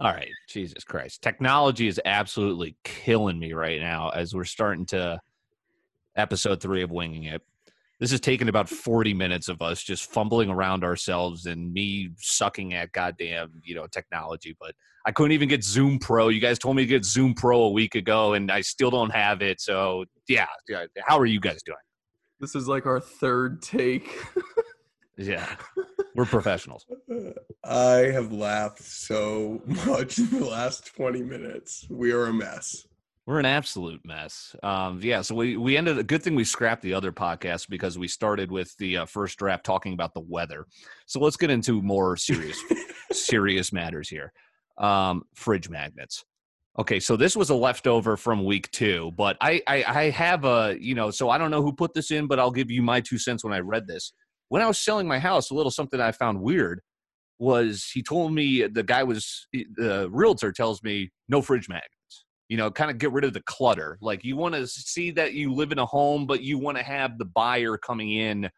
All right, Jesus Christ. Technology is absolutely killing me right now as we're starting to episode three of Winging It. This has taken about 40 minutes of us just fumbling around ourselves and me sucking at goddamn, you know, technology. But I couldn't even get Zoom Pro. You guys told me to get Zoom Pro a week ago, and I still don't have it. So, yeah. How are you guys doing? This is like our third take. Yeah. We're professionals. I have laughed so much in the last 20 minutes. We are a mess. We're an absolute mess. Um, yeah, so we we ended. A good thing we scrapped the other podcast because we started with the uh, first draft talking about the weather. So let's get into more serious serious matters here. Um, fridge magnets. Okay, so this was a leftover from week two, but I, I I have a you know so I don't know who put this in, but I'll give you my two cents when I read this. When I was selling my house, a little something I found weird was he told me the guy was the realtor tells me no fridge magnets. You know kind of get rid of the clutter. Like you want to see that you live in a home but you want to have the buyer coming in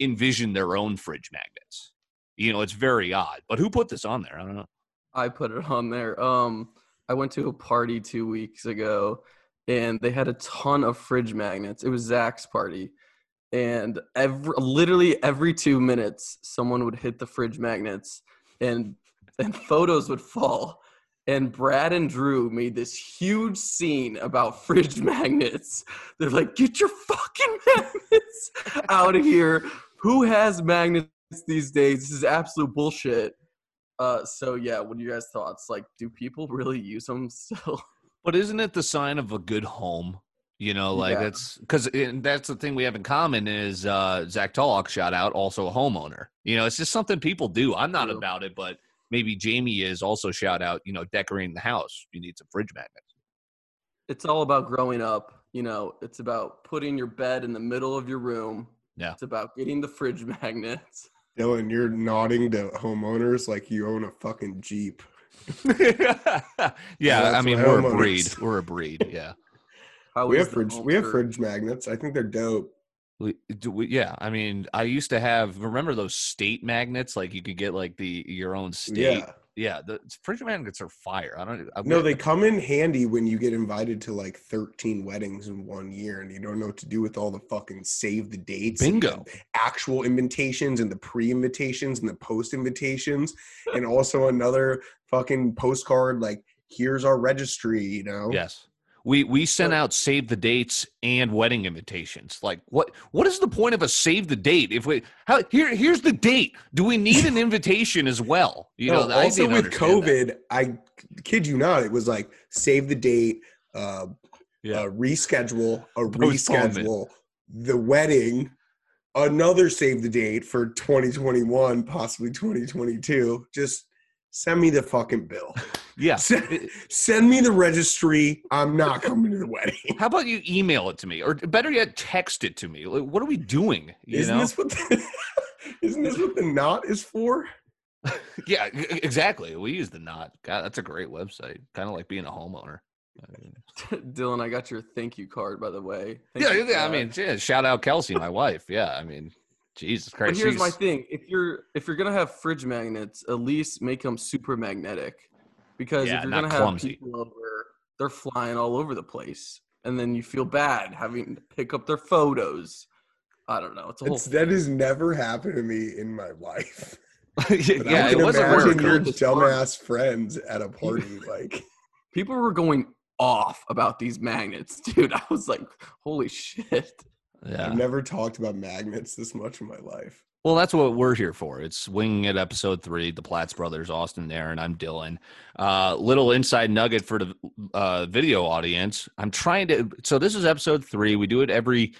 envision their own fridge magnets. You know it's very odd but who put this on there? I don't know. I put it on there. Um, I went to a party two weeks ago, and they had a ton of fridge magnets. It was Zach's party, and every literally every two minutes, someone would hit the fridge magnets, and and photos would fall. And Brad and Drew made this huge scene about fridge magnets. They're like, "Get your fucking magnets out of here! Who has magnets these days? This is absolute bullshit." Uh, so yeah, what are you guys' thoughts? Like, do people really use them still? but isn't it the sign of a good home you know like Yeah. it's because that's the thing we have in common is uh zach Tullock, shout out also a homeowner you know it's just something people do i'm not True. about it but maybe jamie is also shout out you know decorating the house you need some fridge magnets It's all about growing up. You know, it's about putting your bed in the middle of your room. Yeah. It's about getting the fridge magnets. Dylan, you're nodding to homeowners like you own a fucking Jeep. yeah, I mean we're a breed. We're a breed. Yeah, How we have fridge home we have fridge magnets. I think they're dope. we, do we, yeah. I mean, I used to have. Remember those state magnets? Like you could get like the your own state. Yeah. yeah. The fridge magnets are fire. I don't. I, No, they come in handy when you get invited to like 13 weddings in one year and you don't know what to do with all the fucking save the dates. bingo. the actual invitations and the pre-invitations and the post-invitations and also another fucking postcard like here's our registry, you know. Yes. We we sent out save the dates and wedding invitations. Like what what is the point of a save the date if we how here here's the date. Do we need an invitation as well? You No, know, also with understand that. COVID, I kid you not, it was like save the date, uh, Yeah. uh reschedule, a reschedule, the wedding, another save the date for 2021, possibly 2022. Just send me the fucking bill. Yeah. Send, send me the registry. I'm not coming to the wedding. How about you email it to me, or better yet, text it to me? Like, what are we doing? You Isn't know? this what the, isn't this what the knot is for? yeah, exactly. We use the knot. God, that's a great website. Kind of like being a homeowner. I mean, Dylan, I got your thank you card, by the way. Thank yeah, yeah. I mean, yeah, shout out Kelsey, my wife. Yeah, I mean, Jesus Christ. But Christ. here's my thing: if you're if you're gonna have fridge magnets, at least make them super magnetic, because Yeah, if you're gonna have people over, they're flying all over the place, and then you feel bad having to pick up their photos. I don't know. It's a whole. It's, that has never happened to me in my life. Yeah, I it can wasn't imagine working. your This dumbass friends at a party. Like, people were going off about these magnets, dude. I was like, holy shit. Yeah. I've never talked about magnets this much in my life. Well, that's what we're here for. It's Winging It episode three, the Platts brothers, Austin, there, and I'm Dylan. Uh, little inside nugget for the uh, video audience. I'm trying to. So this is episode three. We do it every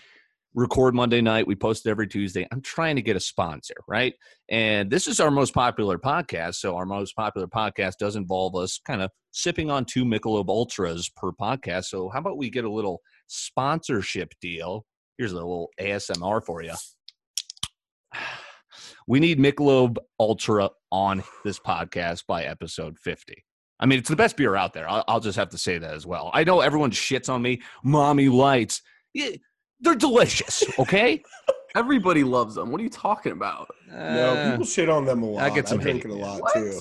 record Monday night. We post it every Tuesday. I'm trying to get a sponsor, right? And this is our most popular podcast. So our most popular podcast does involve us kind of sipping on two Michelob Ultras per podcast. So how about we get a little sponsorship deal? Here's a little ASMR for you. We need Michelob Ultra on this podcast by episode 50. I mean, it's the best beer out there. I'll, I'll just have to say that as well. I know everyone shits on me. Mommy lights. Yeah, they're delicious, okay? Everybody loves them. What are you talking about? No, Uh, people shit on them a lot. I get some drink hate, it a lot What? too.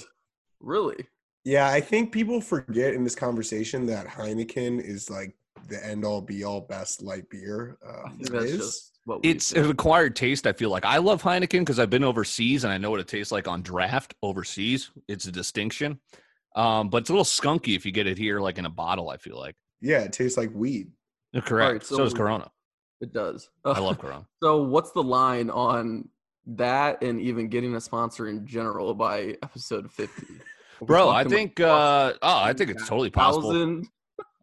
Really? Yeah, I think people forget in this conversation that Heineken is like the end all be all best light beer. I Um, think that's is. just what It's an acquired taste. I feel like I love Heineken because I've been overseas and I know what it tastes like on draft overseas. It's a distinction, um, but it's a little skunky if you get it here, like in a bottle. I feel like yeah, it tastes like weed. correct. Alright, so, does Corona. it does. I love Corona. So what's the line on that and even getting a sponsor in general by episode 50? Bro, I think uh oh, I think it's totally possible. 1,000.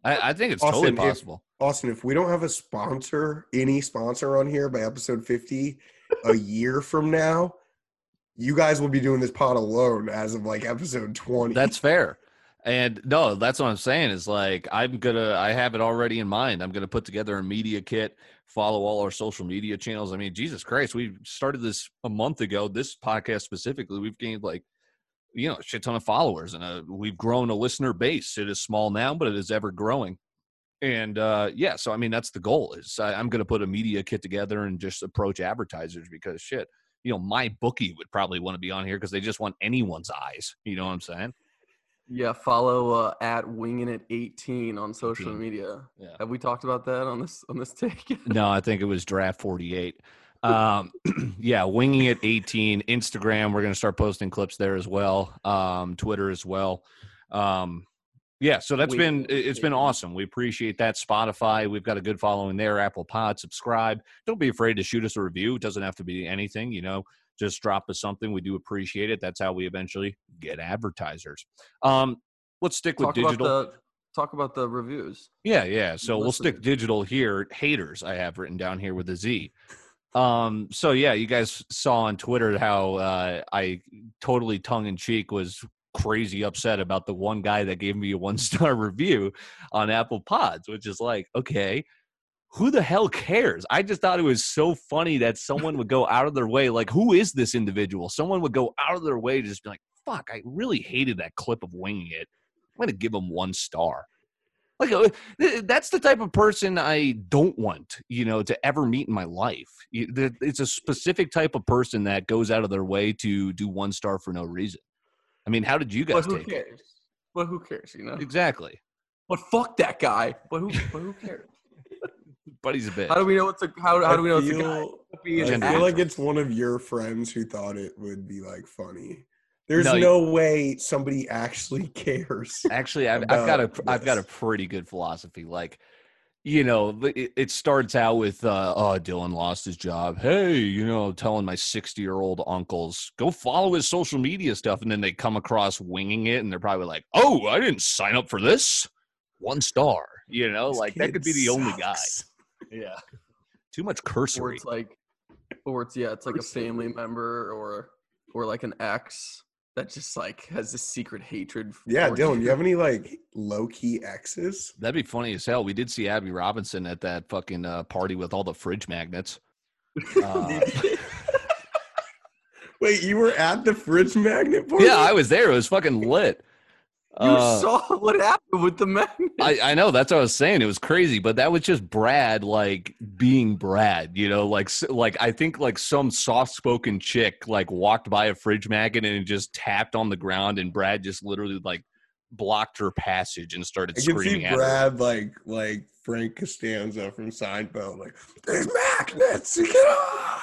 I, I think it's totally Austin, if- possible. Austin, if we don't have a sponsor, any sponsor on here by episode 50 a year from now, you guys will be doing this pod alone as of like episode 20. That's fair. And no, that's what I'm saying is like I'm gonna I have it already in mind. I'm gonna put together a media kit, follow all our social media channels. I mean, Jesus Christ, we started this a month ago. This podcast specifically, we've gained like you know a shit ton of followers and uh we've grown a listener base. It is small now, but it is ever growing. And uh yeah, so I mean that's the goal is I, I'm gonna put a media kit together and just approach advertisers because shit, you know, my bookie would probably want to be on here because they just want anyone's eyes. You know what I'm saying? Yeah, follow uh, at winging it 18 on social 18. media. Yeah. Have we talked about that on this on this take? no, I think it was draft 48. Um, yeah, winging it 18, Instagram. We're going to start posting clips there as well. Um, Twitter as well. Um, yeah, so that's Winging been it it- it's been awesome. We appreciate that. Spotify, we've got a good following there. Apple Pod, subscribe. Don't be afraid to shoot us a review. It doesn't have to be anything, you know. Just drop us something. We do appreciate it. That's how we eventually get advertisers. Um, let's stick with talk digital. about the talk about the reviews. Yeah, yeah. So we'll stick digital here. Haters, I have written down here with a Z. Um, so yeah, you guys saw on Twitter how uh, I totally tongue in cheek was crazy upset about the one guy that gave me a one star review on Apple Pods, which is like, okay, who the hell cares? I just thought it was so funny that someone would go out of their way. Like, who is this individual? Someone would go out of their way to just be like, fuck, I really hated that clip of winging it. I'm to give him one star. Like, uh, that's the type of person I don't want, you know, to ever meet in my life. It's a specific type of person that goes out of their way to do one star for no reason. I mean, how did you guys But who take it? But who cares? You know. Exactly. But fuck that guy. But who? But who cares? Buddy's a bitch. How do we know it's a how, how do we know it's a guy? feel- Could be an I feel like it's one of your friends who thought it would be like funny. There's No, no, you- way somebody actually cares. Actually, I've, I've got a about I've got a pretty good philosophy. Like, you know, it, it starts out with, uh, "Oh, Dylan lost his job." Hey, you know, telling my sixty-year-old uncles go follow his social media stuff, and then they come across winging it, and they're probably like, "Oh, I didn't sign up for this." One star, you know, This like that could be the only guy. Yeah, too much or cursory. it's like, or it's yeah, it's like a family member or or like an ex that just like has this secret hatred. Yeah, for Dylan, you have any like low key exes? That'd be funny as hell. We did see Abby Robinson at that fucking uh, party with all the fridge magnets. Uh, Wait, you were at the fridge magnet party? yeah, I was there. It was fucking lit. You Uh, saw what happened with the magnet. I, I know that's what I was saying. It was crazy, but that was just Brad, like being Brad. You know, like like I think like some soft spoken chick like walked by a fridge magnet and just tapped on the ground, and Brad just literally like blocked her passage and started I can screaming see at her. Brad like like Frank Costanza from Seinfeld, like there's magnets. Get on!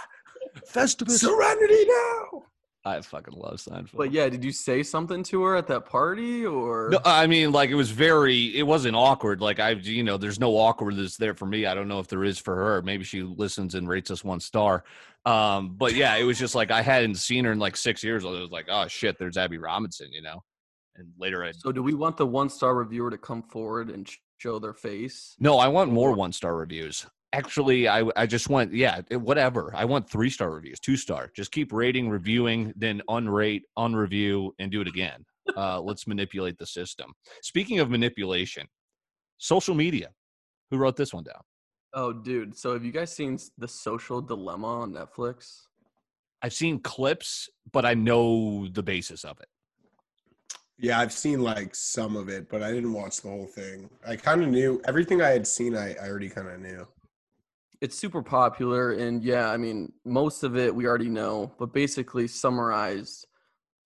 Festivus. Serenity now. I fucking love Seinfeld. But yeah, did you say something to her at that party or? No, I mean, like it was very. It wasn't awkward. Like I, you know, there's no awkwardness there for me. I don't know if there is for her. Maybe she listens and rates us one star. Um, but yeah, it was just like I hadn't seen her in like six years. I was like, oh shit, there's Abby Robinson, you know. And later, I So do we want the one star reviewer to come forward and show their face? no, I want more one star reviews. Actually, I I just want yeah, whatever. I want three star reviews, two star. Just keep rating, reviewing, then unrate, unreview, and do it again. Uh, let's manipulate the system. Speaking of manipulation, social media. Who wrote this one down? Oh, dude. So have you guys seen the Social Dilemma on Netflix? I've seen clips, but I know the basis of it. Yeah, I've seen like some of it, but I didn't watch the whole thing. I kind of knew everything I had seen. I, I already kind of knew. It's super popular, and yeah, I mean, most of it we already know, but basically summarized,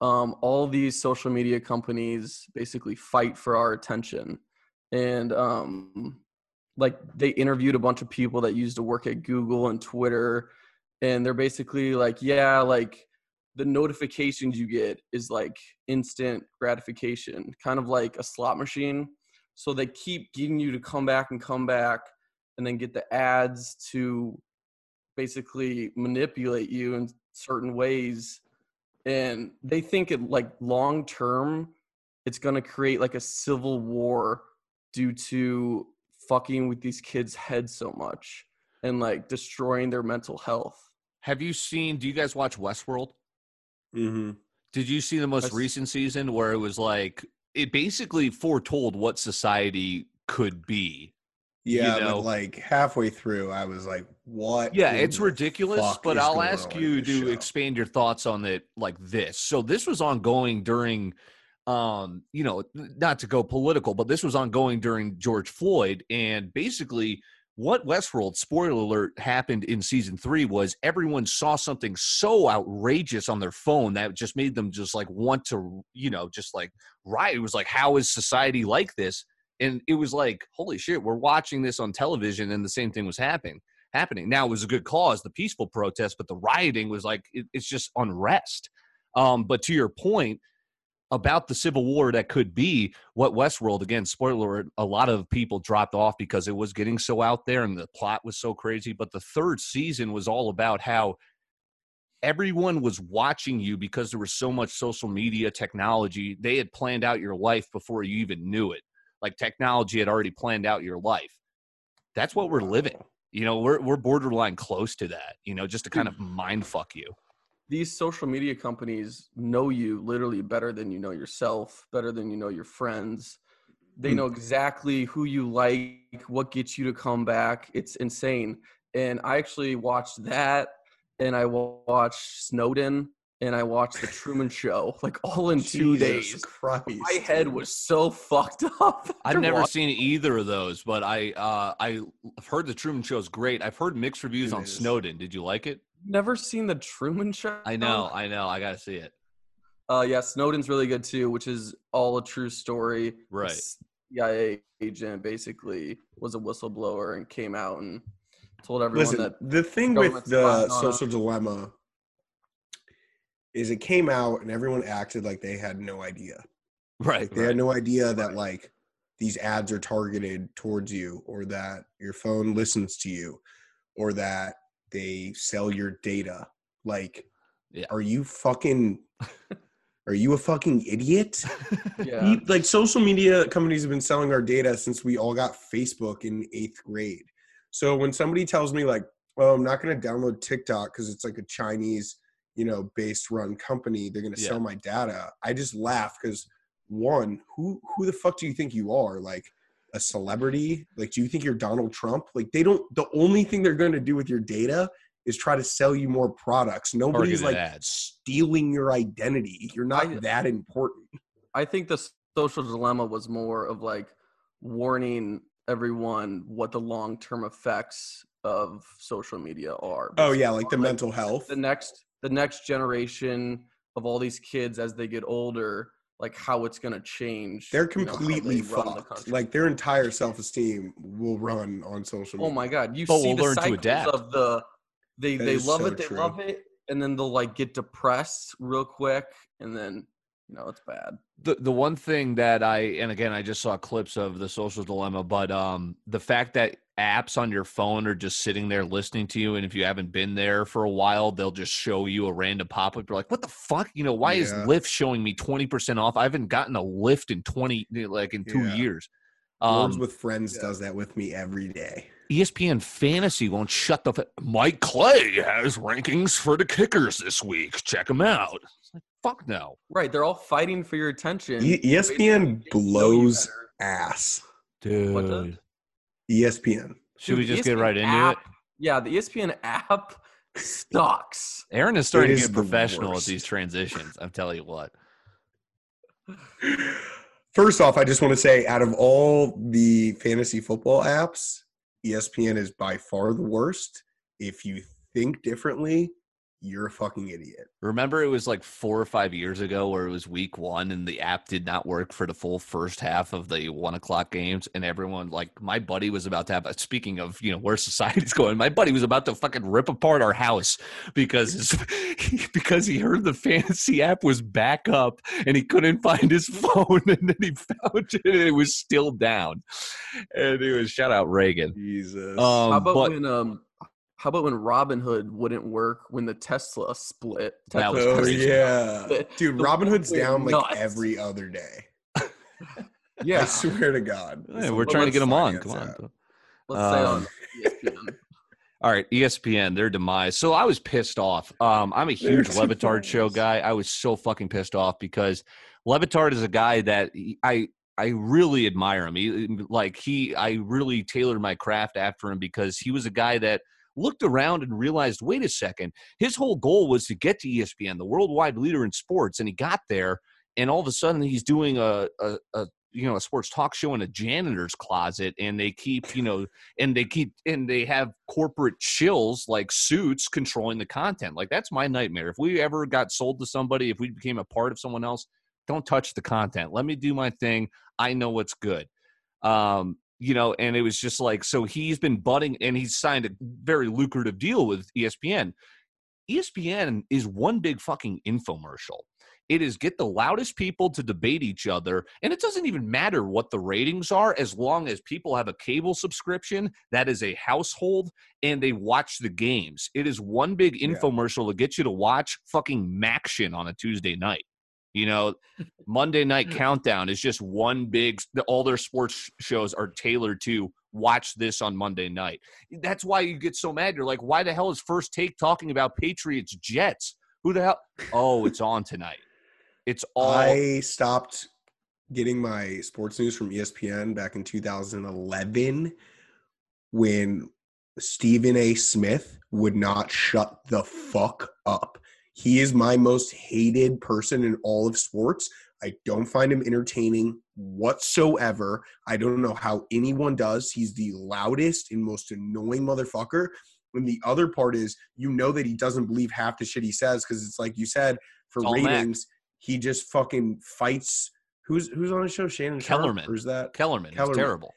um, all these social media companies basically fight for our attention. And um, like they interviewed a bunch of people that used to work at google and twitter and they're basically like yeah like the notifications you get is like instant gratification kind of like a slot machine. So they keep getting you to come back and come back and then get the ads to basically manipulate you in certain ways and they think it like long term it's going to create like a civil war due to fucking with these kids heads so much and like destroying their mental health Have you seen? Do you guys watch Westworld? Mm-hmm. Did you see the most I've s- recent season where it was like it basically foretold what society could be? Yeah, You know- but like halfway through, I was like, "What?" Yeah, it's ridiculous, but I'll ask you to show? expand your thoughts on it like this. So this was ongoing during um, you know, not to go political, but this was ongoing during George Floyd and basically what Westworld spoiler alert happened in season 3 was everyone saw something so outrageous on their phone that just made them just like want to, you know, just like riot. It was like how is society like this? And it was like, holy shit, we're watching this on television and the same thing was happening happening. Now it was a good cause, the peaceful protest, but the rioting was like it, it's just unrest. Um, but to your point about the civil war that could be, what Westworld again, spoiler alert, a lot of people dropped off because it was getting so out there and the plot was so crazy. But the third season was all about how everyone was watching you because there was so much social media technology. They had planned out your life before you even knew it. Like technology had already planned out your life. That's what we're living you know we're we're borderline close to that you know just to kind of mind fuck you these social media companies know you literally better than you know yourself, better than you know your friends. They Hmm. know exactly who you like, what gets you to come back. It's insane. And I actually watched that, and I watched Snowden, and I watched The Truman Show, like all in two Jesus days. Christ, My head was so fucked up. i've never watching- seen either of those but i uh i've heard the truman show is great i've heard mixed reviews It on is. snowden did you like it Never seen The Truman Show. i know i know i gotta see it Uh, yeah, Snowden's really good too, which is all a true story. Right. This CIA agent basically was a whistleblower and came out and told everyone Listen, that the thing with government's the social dilemma is it came out and everyone acted like they had no idea. right, they right. had no idea that Right. like these ads are targeted towards you or that your phone listens to you or that they sell your data. Like Yeah. are you fucking are you a fucking idiot? yeah, like social media companies have been selling our data since we all got Facebook in eighth grade. So when somebody tells me like, "Oh, I'm not going to download TikTok because it's like a Chinese, you know, based run company, they're going to Yeah. sell my data," I just laugh because one, who who the fuck do you think you are? Like a celebrity? Like, do you think you're Donald Trump? Like, they don't. The only thing they're going to do with your data is try to sell you more products. Nobody's Targeted like ads. stealing your identity. You're not I- that important. I think the social dilemma was more of like warning everyone what the long term effects of social media are. Oh yeah, like the Like, mental health. the next the next generation of all these kids as they get older, like how it's gonna change. They're you know, completely they run the fucked. Like their entire self-esteem will run on social media. Oh my god, you But see we'll the learn to cycles adapt. of the they That they love so it, they true. love it, and then they'll like get depressed real quick, and then you know it's bad. the the one thing that I and again I just saw clips of the social dilemma, but um the fact that apps on your phone are just sitting there listening to you, and if you haven't been there for a while, they'll just show you a random pop up. You're like, what the fuck? You know, why is Lyft showing me twenty percent off? I haven't gotten a lift in twenty like in two Yeah. years. Words Um, with Friends yeah. does that with me every day. ESPN Fantasy won't shut the. F- Mike Clay has rankings for the kickers this week. Check them out. It's like, fuck no, Right, they're all fighting for your attention. E- ESPN they know you blows ass. dude. The- ESPN. Should we Dude, the just get ESPN right into it? Yeah, the ESPN app sucks. Aaron is starting to is get professional with worst. these transitions. I'm telling you what. First off, I just want to say out of all the fantasy football apps, ESPN is by far the worst. If you think differently, you're a fucking idiot. Remember, it was like four or five years ago where it was week one and the app did not work for the full first half of the one o'clock games. And everyone, like, my buddy was about to have, speaking of, you know, where society's going, my buddy was about to fucking rip apart our house because his, because he heard the fantasy app was back up and he couldn't find his phone. And then he found it and it was still down. And it was shout out Reagan. Jesus. Um, How about but- when um how about when Robinhood wouldn't work when the Tesla split? That was oh crazy. yeah, dude. The Robinhood's went down like nuts. every other day. yeah. I Yeah. swear to God. Yeah, we're trying to get him on. Come on. Let's say on Um, ESPN. All right, ESPN, their demise. So I was pissed off. Um, I'm a huge Their Le Batard show guy. I was so fucking pissed off because Le Batard is a guy that he- I I really admire him. He, like he, I really tailored my craft after him because he was a guy that looked around and realized, wait a second, his whole goal was to get to ESPN, the worldwide leader in sports, and he got there, and all of a sudden he's doing a a, a you know a sports talk show in a janitor's closet, and they keep you know and they keep and they have corporate shills like suits controlling the content. Like that's my nightmare. If we ever got sold to somebody if we became a part of someone else don't touch the content. Let me do my thing. I know what's good. Um you know and it was just like so he's been budding and he's signed a very lucrative deal with espn espn is one big fucking infomercial. It is get the loudest people to debate each other and it doesn't even matter what the ratings are as long as people have a cable subscription that is a household and they watch the games. It is one big Yeah. infomercial to get you to watch fucking MACtion on a tuesday night you know monday night countdown is just one big all their sports shows are tailored to watch this on monday night. That's why you get so mad. You're like why the hell is first take talking about patriots jets? Who the hell oh it's on tonight. It's all I stopped getting my sports news from ESPN back in 2011 when Stephen A. Smith would not shut the fuck up. He is my most hated person in all of sports. I don't find him entertaining whatsoever. I don't know how anyone does. He's the loudest and most annoying motherfucker. And the other part is, you know that he doesn't believe half the shit he says because it's like you said for all Mac. ratings, he just fucking fights. Who's who's on the show? Shannon Sharpe? Kellerman. or is that kellerman, Kellerman. terrible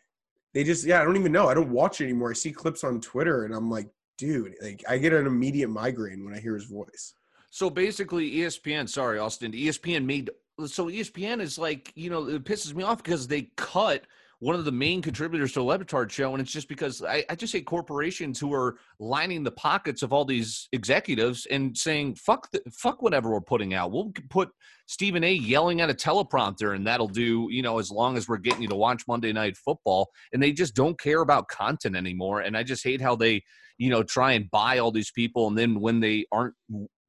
they just yeah i don't even know i don't watch it anymore i see clips on twitter and i'm like dude like i get an immediate migraine when i hear his voice So basically, ESPN. Sorry, Austin. ESPN made so ESPN is like you know it pisses me off because they cut one of the main contributors to the Le Batard show, and it's just because I, I just hate corporations who are lining the pockets of all these executives and saying fuck the, fuck whatever we're putting out. We'll put Stephen A. yelling at a teleprompter, and that'll do you know as long as we're getting you to watch Monday Night Football, and they just don't care about content anymore. And I just hate how they you know try and buy all these people, and then when they aren't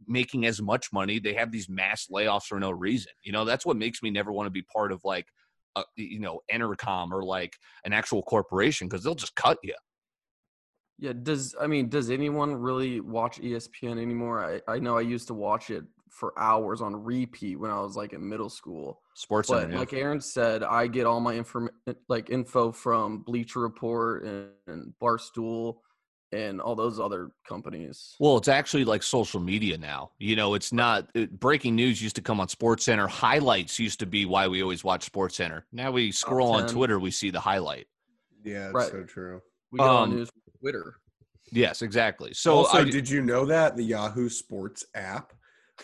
making as much money they have these mass layoffs for no reason you know that's what makes me never want to be part of like a, you know entercom or like an actual corporation because they'll just cut you Yeah, does I mean does anyone really watch ESPN anymore? I, I know I used to watch it for hours on repeat when I was like in middle school. sports But Center, yeah. like Aaron said, I get all my inform like info from Bleacher Report and, and Barstool and all those other companies. well it's actually like social media now you know it's not it, breaking news used to come on sports center highlights used to be why we always watch sports center now we scroll on twitter we see the highlight yeah it's Right. so true We get all Um, news from Twitter. yes exactly so also I, did you know that the yahoo sports app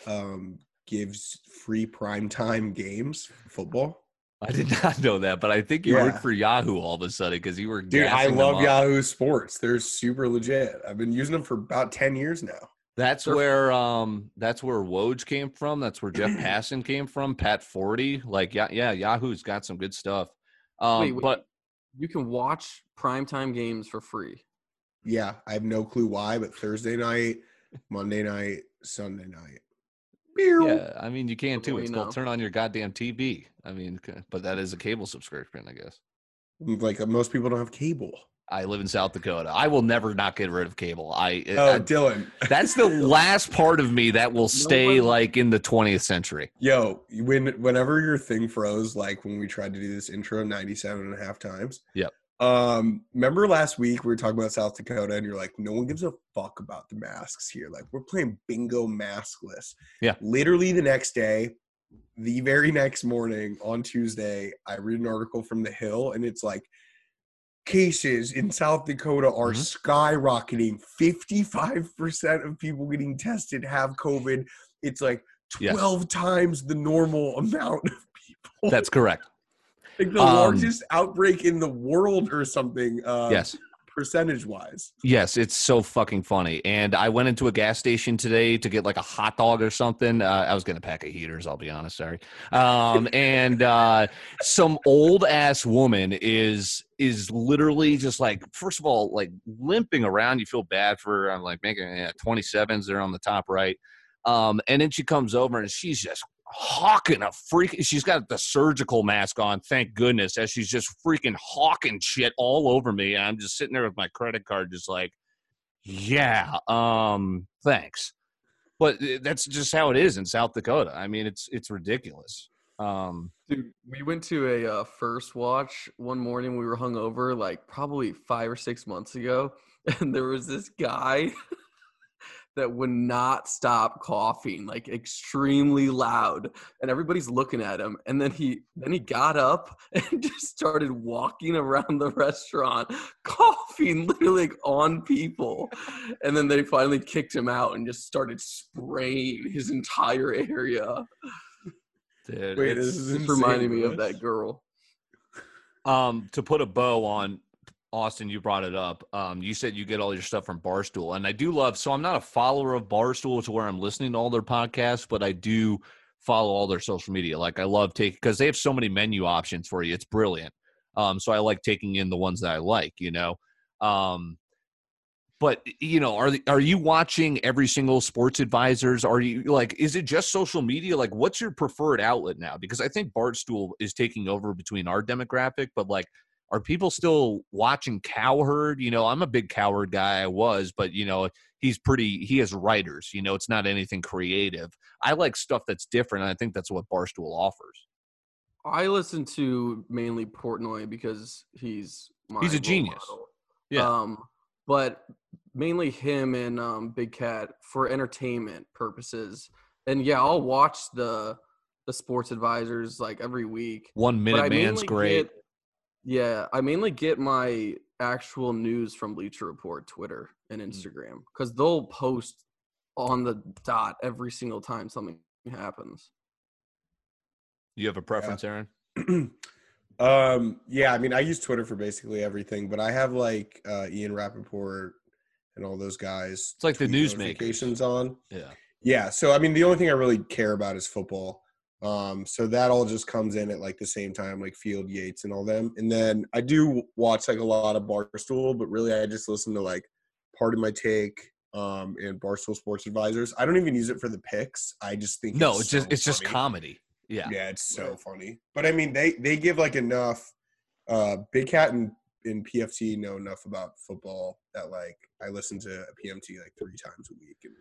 um, gives free primetime games football I did not know that but i think you work Yeah. for yahoo all of a sudden because you were dude i love yahoo sports they're super legit i've been using them for about 10 years now That's They're- where um that's where Woj came from. That's where Jeff Passan came from. Pat Forde, like yeah, yeah, Yahoo's got some good stuff. Um, Wait, wait. but You can watch primetime games for free. yeah i have no clue why but thursday night monday night sunday night yeah, I mean you can too. do It's called turn on your goddamn TV. I mean, but that is a cable subscription, I guess. Mm, like uh, most people don't have cable I live in South Dakota. I will never not get rid of cable. I, oh I- dylan that's the last part of me that will stay one- like in the 20th century. Yo, when whenever your thing froze, like when we tried to do this intro 97 and a half times, Yep. Um, remember last week we were talking about South Dakota, and you're like, no one gives a fuck about the masks here. Like, we're playing bingo maskless. Yeah. Literally the next day, the very next morning on Tuesday, I read an article from The Hill, and it's like, cases in South Dakota are Mhm. skyrocketing. 55% of people getting tested have COVID. It's like Yes. 12 times the normal amount of people. That's correct. Like the um, largest outbreak in the world or something. Uh, Yes. Percentage wise. Yes, it's so fucking funny. And I went into a gas station today to get like a hot dog or something. Uh, I was getting a pack of heaters, I'll be honest. Sorry. Um, and uh, some old ass woman is is literally just like, first of all, like limping around. You feel bad for her. I'm like making yeah, 27s. They're on the top right. Um, and then she comes over and she's just hawking a freak. She's got the surgical mask on, thank goodness, as she's just freaking hawking shit all over me. And I'm just sitting there with my credit card, just like, yeah, um, thanks. But uh, that's just how it is in South Dakota. I mean, it's it's ridiculous. Um, Dude, we went to a uh, first watch one morning. We were hungover, like probably five or six months ago, and there was this guy that would not stop coughing, like extremely loud, and everybody's looking at him. And then he then he got up and just started walking around the restaurant, coughing literally like, on people. And then they finally kicked him out and just started spraying his entire area. dude, Wait, this is reminding me of that girl. um, to put a bow on Austin, you brought it up. Um, you said you get all your stuff from Barstool, and I do love. So I'm not a follower of Barstool to where I'm listening to all their podcasts, but I do follow all their social media. Like I love taking because they have so many menu options for you. It's brilliant. Um, so I like taking in the ones that I like. You know. Um, but you know, are the, are you watching every single sports advisors? Are you like, is it just social media? Like, what's your preferred outlet now? Because I think Barstool is taking over between our demographic, but like, are people still watching Cowherd? You know, I'm a big Cowherd guy. I was, but you know, he's pretty. He has writers. You know, it's not anything creative. I like stuff that's different, and I think that's what Barstool offers. I listen to mainly Portnoy because he's my He's a genius. model. Yeah. Um, but mainly him and um, Big Cat for entertainment purposes. And yeah, I'll watch the the sports advisors like every week. One minute man's great. get- yeah, I mainly get my actual news from Bleacher Report, Twitter, and Mm. Instagram because they'll post on the dot every single time something happens. you have a preference, Aaron? um, yeah, I mean, I use Twitter for basically everything, but I have like uh, Ian Rapoport and all those guys. It's like the tweet newsmakers. notifications on. Yeah. Yeah, so I mean, the only thing I really care about is football. Um, so that all just comes in at like the same time, like Field Yates and all them. And then I do watch like a lot of Barstool, but really I just listen to like Pardon My Take um, and Barstool Sports Advisors. I don't even use it for the picks. I just think No, it's, it's just so it's just comedy. Yeah. Yeah, it's so Right. funny. But I mean, they they give like enough. Uh, Big Cat and, and PFT know enough about football that like I listen to PMT like three times a week. And,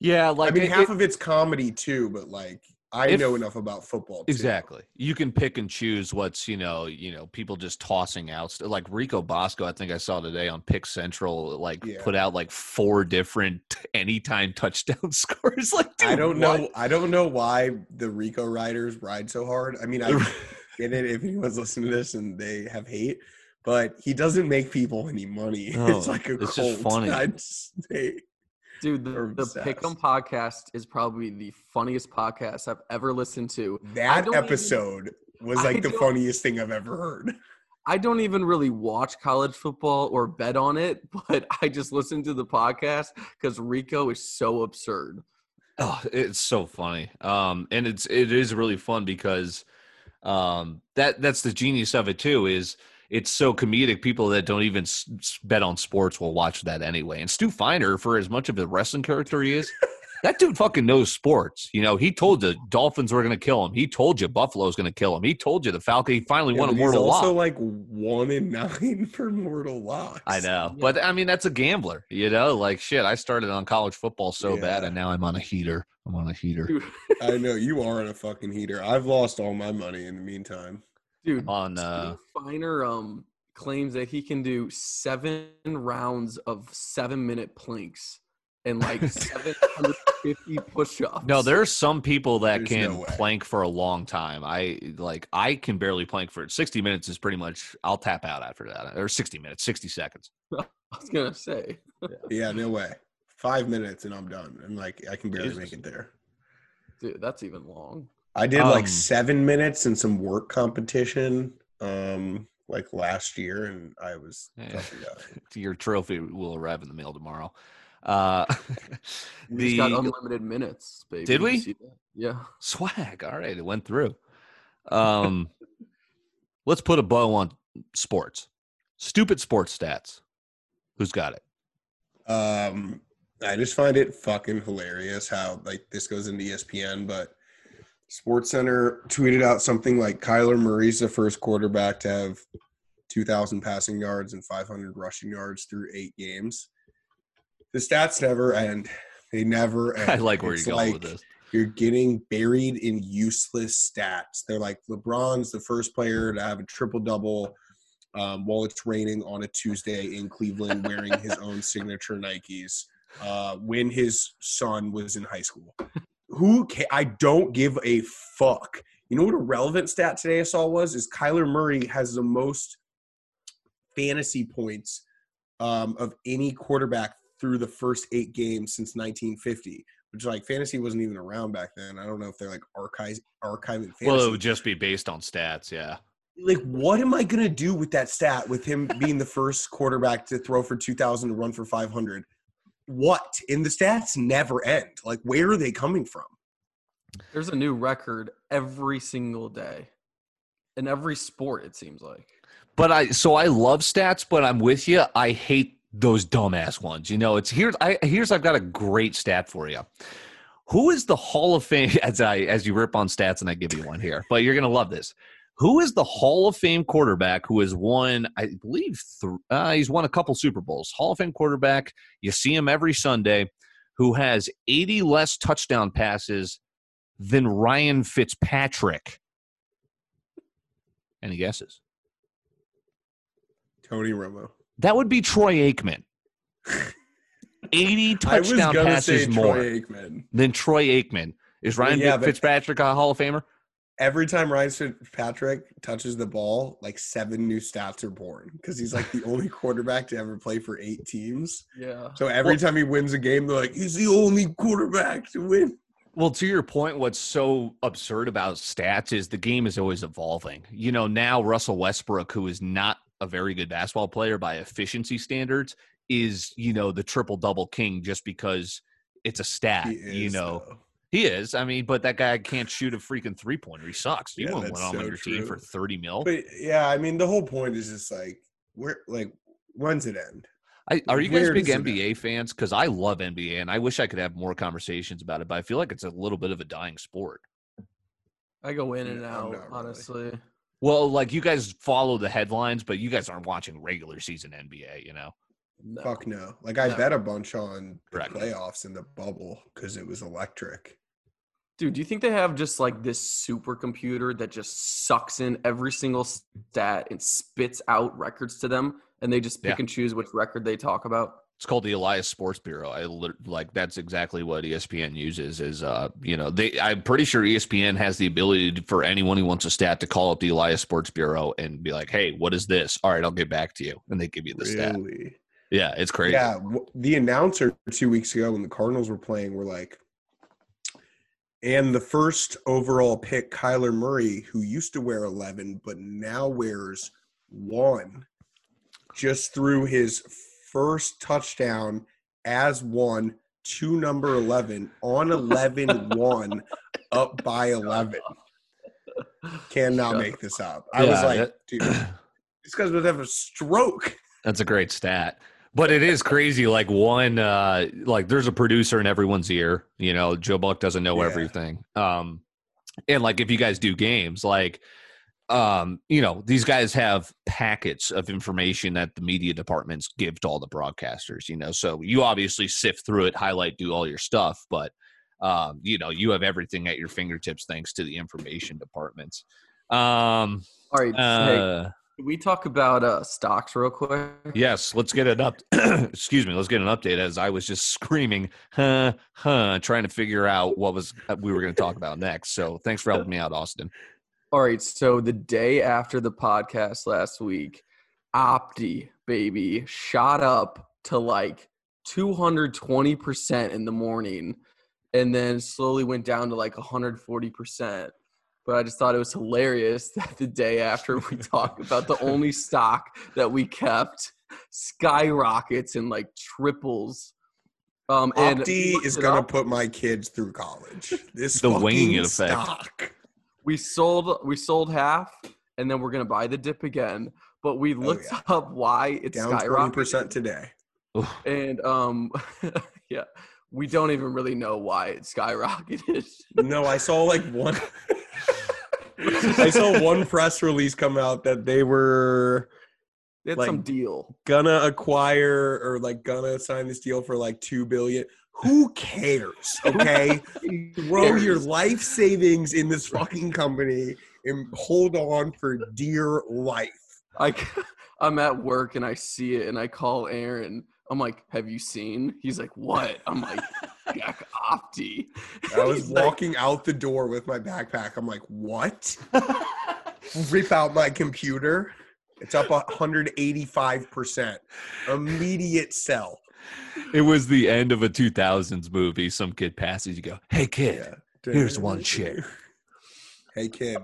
Yeah, like I mean, it- half it- of it's comedy too, but like I If- know enough about football. Too. Exactly. You can pick and choose what's, you know, you know, people just tossing out like Rico Bosco, I think I saw today on Pick Central, like Yeah. put out like four different anytime touchdown scores. Like, dude, I don't what? know. I don't know why the Rico riders ride so hard. I mean, I get it if anyone's listening to this and they have hate, but he doesn't make people any money. No, oh, it's like a it's cult. just funny. I just, they, Dude, the, the. Pick'em podcast is probably the funniest podcast I've ever listened to. that don't even- episode was I like the funniest thing I've ever heard. I don't even really watch college football or bet on it, but I just listen to the podcast because Rico is so absurd. Oh, it's so funny. Um, and it's it is really fun because um that that's the genius of it too is it's so comedic. People that don't even s- s- bet on sports will watch that anyway. And Stu Feiner, for as much of a wrestling character he is, that dude fucking knows sports. You know, he told the Dolphins were going to kill him. He told you Buffalo's going to kill him. He told you the Falcon. He finally Yeah, won a but he's mortal also lock. like one in nine for mortal locks. I know, Yeah. but I mean that's a gambler. You know, like shit. I started on college football so bad, and now I'm on a heater. I'm on a heater. I know you are on a fucking heater. I've lost all my money in the meantime. Dude On Steve uh, Feiner, um, claims that he can do seven rounds of seven minute planks and like 750 push-ups. No, there's some people that There's can no plank for a long time. I like I can barely plank for 60 minutes is pretty much I'll tap out after that. Or 60 minutes, 60 seconds. I was gonna say. Yeah, no way. Five minutes and I'm done. And like I can barely Jesus. make it there. Dude, that's even long. I did Um, like seven minutes in some work competition, um, like last year, and I was Yeah. tough to go. Your trophy will arrive in the mail tomorrow. Uh We the just got unlimited minutes, baby. Did we? Yeah. swag. All right, it went through. Um let's put a bow on sports. Stupid sports stats. Who's got it? Um, I just find it fucking hilarious how like this goes into ESPN, but Sports Center tweeted out something like Kyler Murray's the first quarterback to have 2,000 passing yards and 500 rushing yards through eight games. The stats never end. They never end. I like where It's you're going like with this. You're getting buried in useless stats. They're like LeBron's the first player to have a triple double um, while it's raining on a Tuesday in Cleveland wearing his own signature Nikes uh, when his son was in high school. Who ca- I don't give a fuck. You know what a relevant stat today I saw was is Kyler Murray has the most fantasy points um, of any quarterback through the first eight games since 1950. Which like fantasy wasn't even around back then. I don't know if they're like archives archiving fantasy Well, it would just be based on stats, yeah. like what am I gonna do with that stat with him being the first quarterback to throw for two thousand to run for five hundred? What? And the stats never end. Like where are they coming from? There's a new record every single day. In every sport, it seems like. But I so I love stats, but I'm with you. I hate those dumbass ones. You know, it's here's I here's I've got a great stat for you. Who is the Hall of Fame as I as you rip on stats and I give you one here, but you're gonna love this. Who is the Hall of Fame quarterback who has won, I believe, th- uh, he's won a couple Super Bowls. Hall of Fame quarterback, you see him every Sunday, who has 80 less touchdown passes than Ryan Fitzpatrick. Any guesses? Tony Romo. That would be Troy Aikman. 80 touchdown passes more Troy than Troy Aikman. Is Ryan Yeah, but- Fitzpatrick a Hall of Famer? Every time Ryan Fitzpatrick touches the ball, like seven new stats are born because he's like the only quarterback to ever play for eight teams. Yeah. So every Well- time he wins a game, they're like, he's the only quarterback to win. Well, to your point, what's so absurd about stats is the game is always evolving. You know, now Russell Westbrook, who is not a very good basketball player by efficiency standards, is, you know, the triple double king just because it's a stat. He you know, though. He is. I mean, but that guy can't shoot a freaking three pointer. He sucks. You Yeah, wouldn't that's want him on so your team for 30 mil. But yeah, I mean, the whole point is just like, where, like, when's it end? I, are you guys Where big does it NBA fans? Because I love NBA, and I wish I could have more conversations about it. But I feel like it's a little bit of a dying sport. I go in and Yeah, out, not really. honestly. Well, like you guys follow the headlines, but you guys aren't watching regular season NBA. You know, No. Fuck no. Like I No. bet a bunch on the Correct. playoffs in the bubble because it was electric. Dude, do you think they have just like this supercomputer that just sucks in every single stat and spits out records to them and they just pick Yeah. and choose which record they talk about? it's called the Elias Sports Bureau. I like that's exactly what ESPN uses. Is uh, you know, they I'm pretty sure ESPN has the ability to- for anyone who wants a stat to call up the Elias Sports Bureau and be like, "Hey, what is this?" All right, I'll get back to you, and they give you the stat. Yeah, it's crazy. Yeah. The announcer two weeks ago when the Cardinals were playing were like, and the first overall pick, Kyler Murray, who used to wear 11 but now wears one, just threw his first touchdown as one to number 11 on 11 1 up by 11. Cannot make this up. I was like, that- dude, this guy's gonna have a stroke. That's a great stat. But it is crazy. Like one, uh, like there's a producer in everyone's ear. You know, Joe Buck doesn't know Yeah. everything. Um, and like if you guys do games, like, um, you know, these guys have packets of information that the media departments give to all the broadcasters. You know, so you obviously sift through it, highlight, do all your stuff, but um, you know, you have everything at your fingertips thanks to the information departments. Um, All right, uh, we talk about uh, stocks real quick? Yes, let's get an up. excuse me, let's get an update. As I was just screaming, huh, huh, trying to figure out what was uh, we were going to talk about next. So thanks for helping me out, Austin. All right. So the day after the podcast last week, Opti baby shot up to like 220% in the morning and then slowly went down to like 140%. But I just thought it was hilarious that the day after we talked about the only stock that we kept skyrockets and like triples. Um, and Opti is gonna up. put my kids through college. This The fucking winging effect. stock. we sold we sold half and then we're gonna buy the dip again. But we looked yeah. up why it's Down twenty skyrocketed. percent today. And um yeah we don't even really know why it skyrocketed No, I saw like one. I saw one press release come out that they were it's Like- some deal gonna acquire or like gonna sign this deal for like two billion. Who cares? Okay, throw your life savings in this fucking company and hold on for dear life. i i'm at work and i see it and i call aaron i'm like have you seen he's like what i'm like Jack opti I was He's like, walking out the door with my backpack. I'm like, what? Rip out my computer. It's up 185%. Immediate sell. It was the end of a 2000s movie. Some kid passes, you go, "Hey kid, Yeah. Here's one share. Hey kid,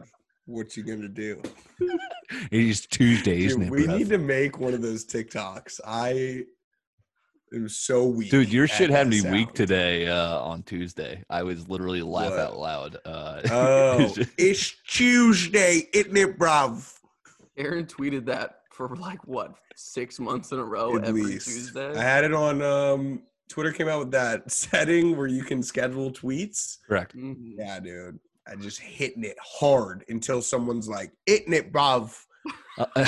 what you gonna do? it's Tuesday, isn't Dude, it, we bruv?" need to make one of those TikToks. I it was so weak. Dude, your shit had that me weak today uh, on Tuesday. I was literally laugh What? out loud. Uh, Oh, it's Tuesday, isn't it, bruv? aaron tweeted that for like what six months in a row At every least. tuesday I had it on um Twitter came out with that setting where you can schedule tweets. correct. Mhm. Yeah, dude. I just hitting it hard until someone's like, hitting it, bruv. Uh,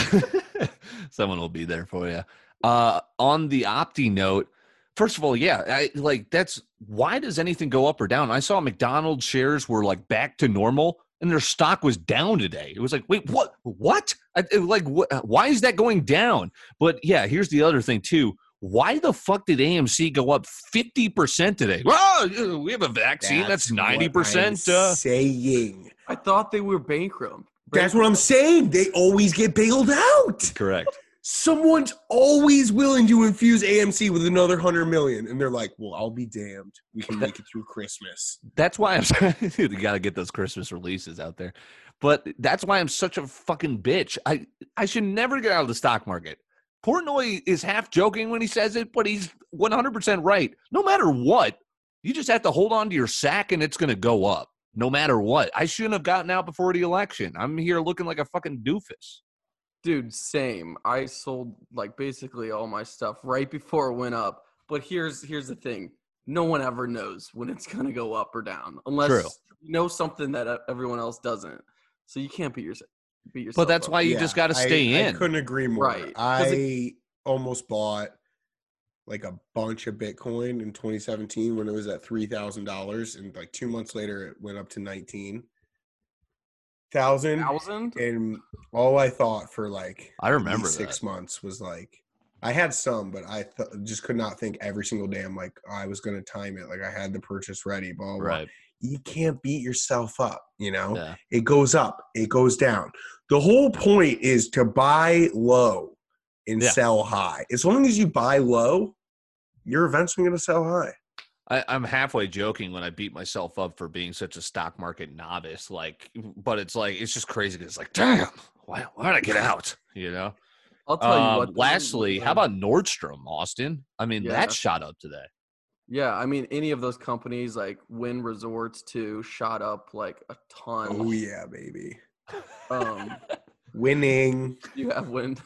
someone will be there for you. Uh, on the Opti note, first of all, yeah, I, like that's why does anything go up or down? I saw McDonald's shares were like back to normal, and their stock was down today. It was like, wait, what? What? I, it- like, what, why is that going down? But yeah, here's the other thing too. Why the fuck did AMC go up fifty percent today? Well, we have a vaccine that's ninety percent. Uh, saying. i thought they were bankrupt That's what I'm saying. They always get bailed out. correct. Someone's always willing to infuse AMC with another hundred million, and they're like, "Well, I'll be damned. We can make it through Christmas." That's why I'm. you got to get those Christmas releases out there, but that's why I'm such a fucking bitch. I I should never get out of the stock market. Portnoy is half joking when he says it, but he's 100 percent right. No matter what, you just have to hold on to your sack, and it's going to go up. No matter what, I shouldn't have gotten out before the election. I'm here looking like a fucking doofus. Dude, same. I sold like basically all my stuff right before it went up. But here's here's the thing: no one ever knows when it's gonna go up or down, unless True. you know something that uh, everyone else doesn't. So you can't beat yourself. Beat yourself. But that's up. why you just got to stay I, in. I couldn't agree more. Right, 'cause I almost bought like a bunch of Bitcoin in 2017 when it was at three thousand dollars, and like two months later, it went up to nineteen thousand. thousand. And all I thought for like I remember six that. months was like I had some, but I th- just could not think every single day. I'm like I was gonna time it, like I had the purchase ready. Blah blah. blah. Right. You can't beat yourself up, you know. Yeah. It goes up, it goes down. The whole point is to buy low and Yeah. sell high. As long as you buy low, you're eventually going to sell high. I, I'm halfway joking when I beat myself up for being such a stock market novice. Like, but it's like it's just crazy it's like, damn, why why did I get out? You know. I'll tell you Um, what. though, lastly, how about Nordstrom, Austin? I mean, Yeah. that shot up today. Yeah, I mean, any of those companies like Wynn Resorts too shot up like a ton. Oh yeah, baby. Um, Winning. you have Win.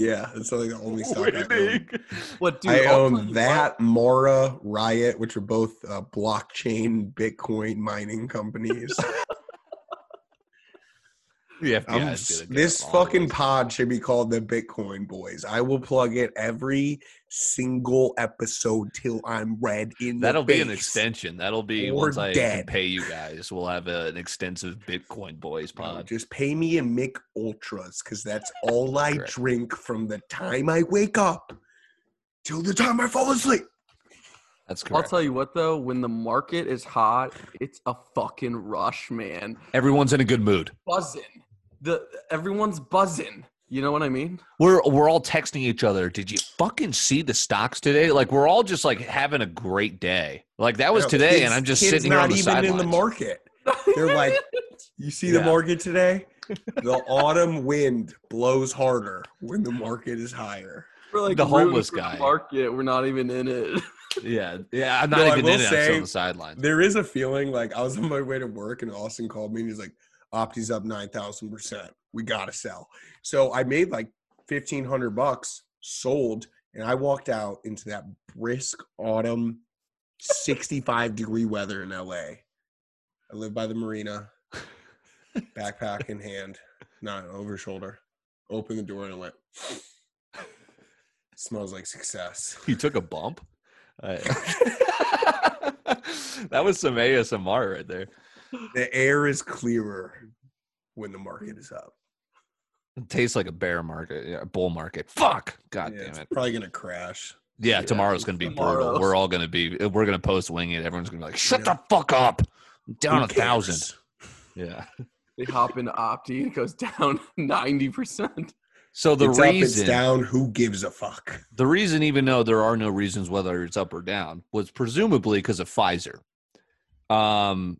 Yeah, it's like the only stock I own. What do I own you what, that, Mara, Riot, which are both uh, blockchain Bitcoin mining companies. The FBI I'm is s- gonna get this fucking this. pod should be called the Bitcoin Boys. I will plug it every single episode till I'm red in the That'll the be an extension. That'll be Or once I can pay you guys. We'll have a, an extensive Bitcoin boys No, pod. just pay me in Mich Ultras because that's all I Correct. drink from the time I wake up till the time I fall asleep. That's I'll tell you what though, when the market is hot, it's a fucking rush, man. Everyone's in a good mood. Buzzing. The everyone's buzzing. You know what I mean? We're we're all texting each other. Did you fucking see the stocks today? Like we're all just like having a great day. Like that was No, today, kids- and I'm just kids sitting here not on the even in the market. They're like, you see Yeah. the market today? The autumn wind blows harder when the market is higher. We're like The rooting homeless for the guy. market. We're not even in it. yeah, yeah. I'm not No, I even will in it. I'm still say- on the sidelines. There is a feeling like I was on my way to work and Austin called me and he's like, Opti's up 9,000%. We got to sell. So I made like 1500 bucks, sold, and I walked out into that brisk autumn 65 degree weather in LA. I live by the marina, backpack in hand, not over shoulder. Open the door and went, smells like success. You took a bump. I- that was some ASMR right there. The air is clearer when the market is up. It tastes like a bear market, yeah, a bull market. Fuck. God Yeah, damn it's it. probably gonna crash. Yeah, Yeah, tomorrow's gonna be brutal. We're all gonna be. We're gonna post wing it. Everyone's gonna be like, "Shut Yeah. the fuck up!" I'm down Who a thousand. Yeah. they hop into Opti, it goes down ninety percent. So the it's up, it's reason, down. Who gives a fuck? the reason, even though there are no reasons whether it's up or down, was presumably because of Pfizer. Um.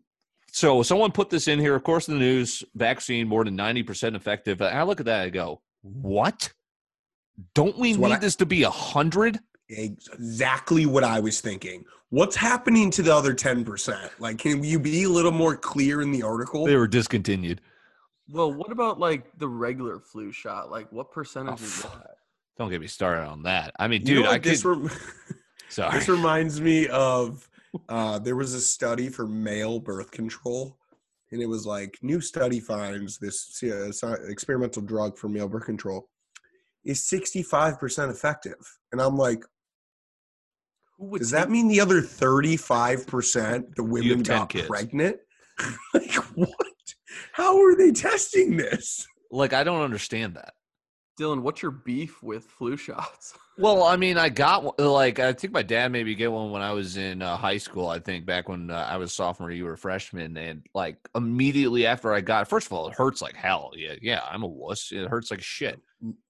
So someone put this in here. Of course, in the news, vaccine more than ninety percent effective. And I look at that, I go, "What? Don't we It's need I- this to be a hundred? Exactly what I was thinking. What's happening to the other ten percent? Like, can you be a little more clear in the article? They were discontinued. Well, what about like the regular flu shot? Like, what percentage Oh, is that? Don't get me started on that. I mean, You know dude, I what this could. rem- sorry. this reminds me of uh, there was a study for male birth control, and it was like new study finds this uh, experimental drug for male birth control is sixty five percent effective, and I'm like, Who does that mean the other thirty five percent the women have 10 got kids. pregnant? like what? How are they testing this? like, I don't understand that. Dylan? What's your beef with flu shots? Well, I mean, I got one- like I think my dad maybe get one when I was in uh, high school. I think back when uh, I was sophomore, you were a freshman, and like immediately after I got, first of all, it hurts like hell. Yeah, yeah, I'm a wuss. It hurts like shit.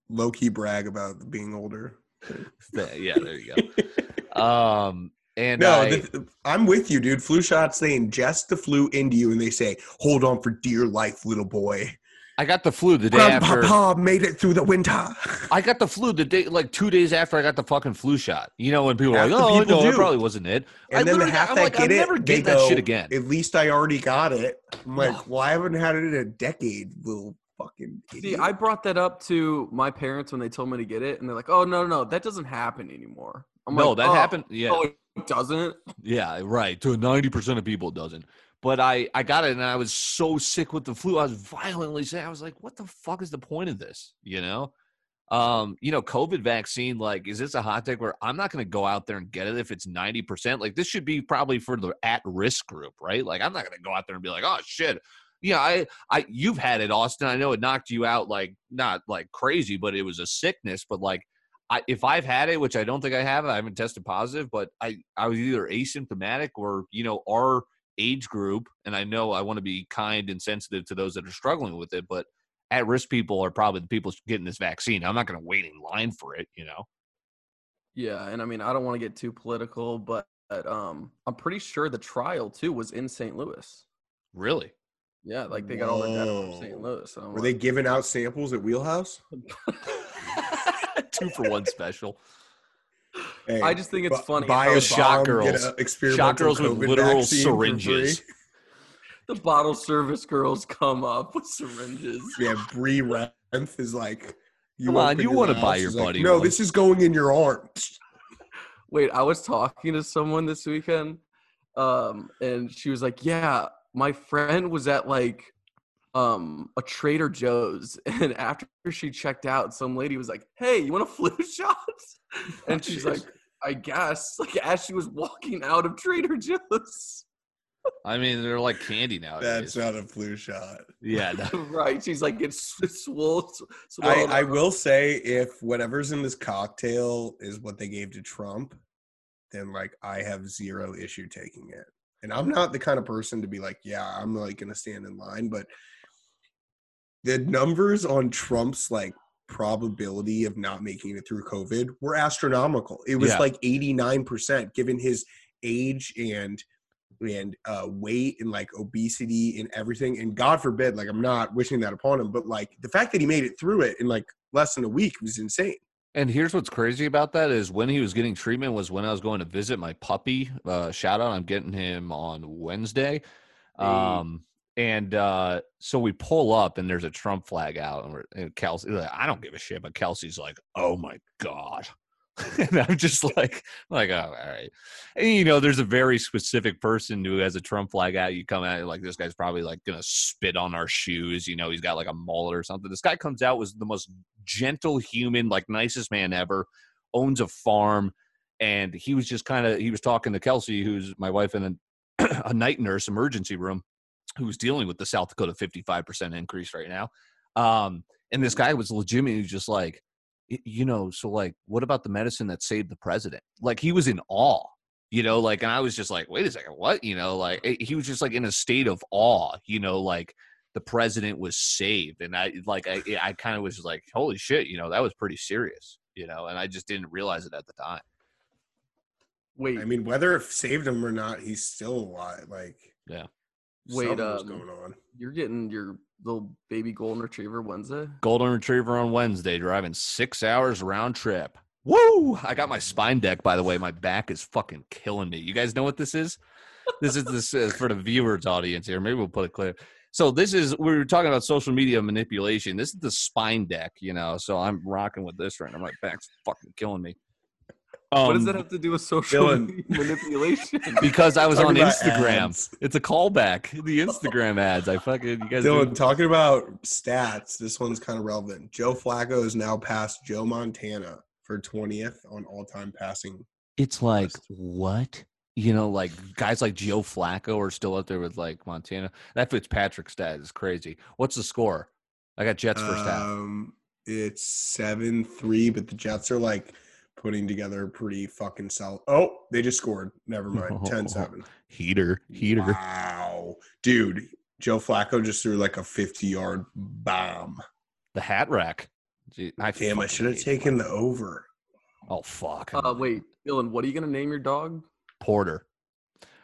Low key brag about being older. Yeah, there you go. Um, and No, I, the, I'm with you, dude. Flu shots, they ingest the flu into you and they say, hold on for dear life, little boy. I got the flu the day after. Grandpapa made it through the winter. I got the flu the day, like two days after I got the fucking flu shot. You know, when people are like, "Oh people no, it probably wasn't it." I And then the literally- half I'm that like, get I'm it, never they getting go, that shit again. At least I already got it. I'm like, No. well, I haven't had it in a decade, little fucking See, idiot. I brought that up to my parents when they told me to get it, and they're like, "Oh no, no, that doesn't happen anymore." I'm no, like, that "Oh, happened. Yeah, Oh, it doesn't. Yeah, right. To ninety percent of people, it doesn't. But I, I got it, and I was so sick with the flu. I was violently sick. I was like, "What the fuck is the point of this?" You know, um, you know, COVID vaccine. Like, is this a hot take where I'm not going to go out there and get it if it's ninety percent? Like, this should be probably for the at risk group, right? Like, I'm not going to go out there and be like, "Oh shit." Yeah, I, I, you've had it, Austin. I know it knocked you out, like not like crazy, but it was a sickness. But like, I, if I've had it, which I don't think I have, I haven't tested positive, but I, I was either asymptomatic or, you know, our age group. And I know I want to be kind and sensitive to those that are struggling with it, but at risk people are probably the people getting this vaccine. I'm not going to wait in line for it, you know? Yeah, and I mean, I don't want to get too political, but um, I'm pretty sure the trial too was in St. Louis. Really? Yeah, like they got all their data from St. Louis. And I'm Were they giving out samples at Wheelhouse? Two for one special. Hey, I just think it's bu- funny Buy a shot girls- shot girls with COVID literal syringes. the bottle service girls come up with syringes. Yeah, Bree Renth is like, you Come on, you wanna mouth, buy your like, buddy No, one." this is going in your arms. Wait, I was talking to someone this weekend, um, and she was like, "Yeah, my friend was at like um a Trader Joe's, and after she checked out, some lady was like, "Hey, you want a flu shot?" And she's like, "I guess." Like as she was walking out of Trader Joe's. I mean, they're like candy now. That's not a flu shot. yeah. no. right. She's like, it's swole. I, I will say if whatever's in this cocktail is what they gave to Trump, then like I have zero issue taking it. And I'm not the kind of person to be like, yeah, I'm like gonna stand in line, but the numbers on Trump's like probability of not making it through COVID were astronomical. It was Yeah. like 89% given his age and and uh weight and like obesity and everything. And God forbid, like I'm not wishing that upon him, but like the fact that he made it through it in like less than a week was insane. And here's what's crazy about that is when he was getting treatment was when I was going to visit my puppy. Uh, shout out, I'm getting him on Wednesday. Um, and uh, so we pull up and there's a Trump flag out, and, we're, and Kelsey, like, I don't give a shit, but Kelsey's like, "Oh my god," and I'm just like, like, oh, all right. And you know, there's a very specific person who has a Trump flag out. You come it like this guy's probably like gonna spit on our shoes. You know, he's got like a mullet or something. This guy comes out was the most gentle human, like nicest man ever. Owns a farm, and he was just kind of he was talking to Kelsey, who's my wife in a, a night nurse emergency room, who's dealing with the South Dakota 55% increase right now. Um, and this guy was legitimately just like, you know, so like, what about the medicine that saved the president? Like he was in awe, you know, like, and I was just like, wait a second, what? You know, like eh, he was just like in a state of awe, you know, like the president was saved. And I like, I, I kind of was like, holy shit, you know, that was pretty serious, you know, and I just didn't realize it at the time. Wait, I mean, whether it saved him or not, he's still alive. Like, Yeah. Wait, um, going on. you're getting your little baby golden retriever Wednesday? Golden Retriever on Wednesday, driving six hours round trip. Woo! I got my spine deck, by the way. My back is fucking killing me. You guys know what this is? This is this is for the viewers audience here. Maybe we'll put it clear. So this is we were talking about social media manipulation. This is the spine deck, you know. So I'm rocking with this right now. My back's fucking killing me. What does Um, that have to do with social Dylan. manipulation? Because I was on Talking about Instagram. ads. It's a callback. The Instagram ads. I fucking you guys. Dylan, do- talking about stats, this one's kind of relevant. Joe Flacco is now past Joe Montana for 20th on all time passing. it's like list. what you know like guys like joe flacco are still out there with like montana that fitzpatrick stat is crazy what's the score i got jets first half Um, it's 7 3, but the Jets are like putting together a pretty fucking solid. Oh, they just scored. Never mind. 10 7. heater heater Wow. Dude, Joe Flacco just threw like a 50 yard bomb. the hat rack Gee, I Damn, I should have taken Flacco. the over. oh fuck uh, wait, Dylan, what are you gonna name your dog? porter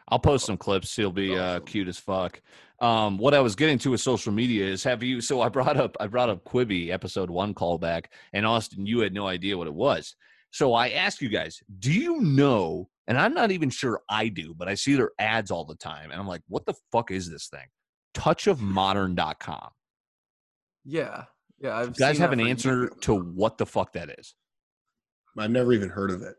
i'll post some clips he'll be uh cute as fuck um what i was getting to with social media is have you so i brought up i brought up quibi episode one callback and austin you had no idea what it was so i ask you guys do you know and i'm not even sure i do but i see their ads all the time and i'm like what the fuck is this thing touchofmodern.com Yeah, yeah. I've you guys seen have an answer years. to what the fuck that is I've never even heard of it.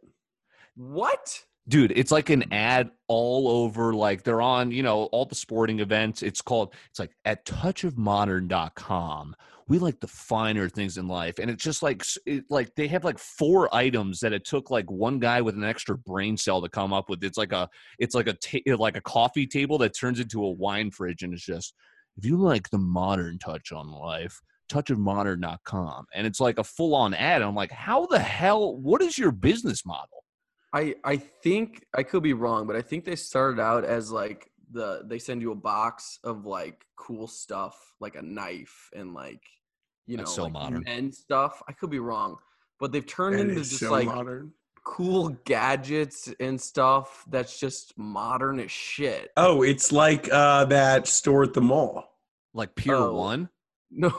What? dude it's like an ad all over like they're on you know all the sporting events it's called it's like at touchofmodern.com we like the finer things in life and it's just like it, like they have like four items that it took like one guy with an extra brain cell to come up with. It's like a it's like a ta- eh, like a coffee table that turns into a wine fridge and it's just if you like the modern touch on life touchofmodern.com and it's like a full-on ad. I'm like how the hell what is your business model? I I think I could be wrong, but I think they started out as like the they send you a box of like cool stuff, like a knife and like you That's know so like modern. men stuff. I could be wrong, but they've turned That into just so like modern. cool gadgets and stuff that's just modern as shit. Oh, it's like uh, that store at the mall. like Pier Oh. One. No,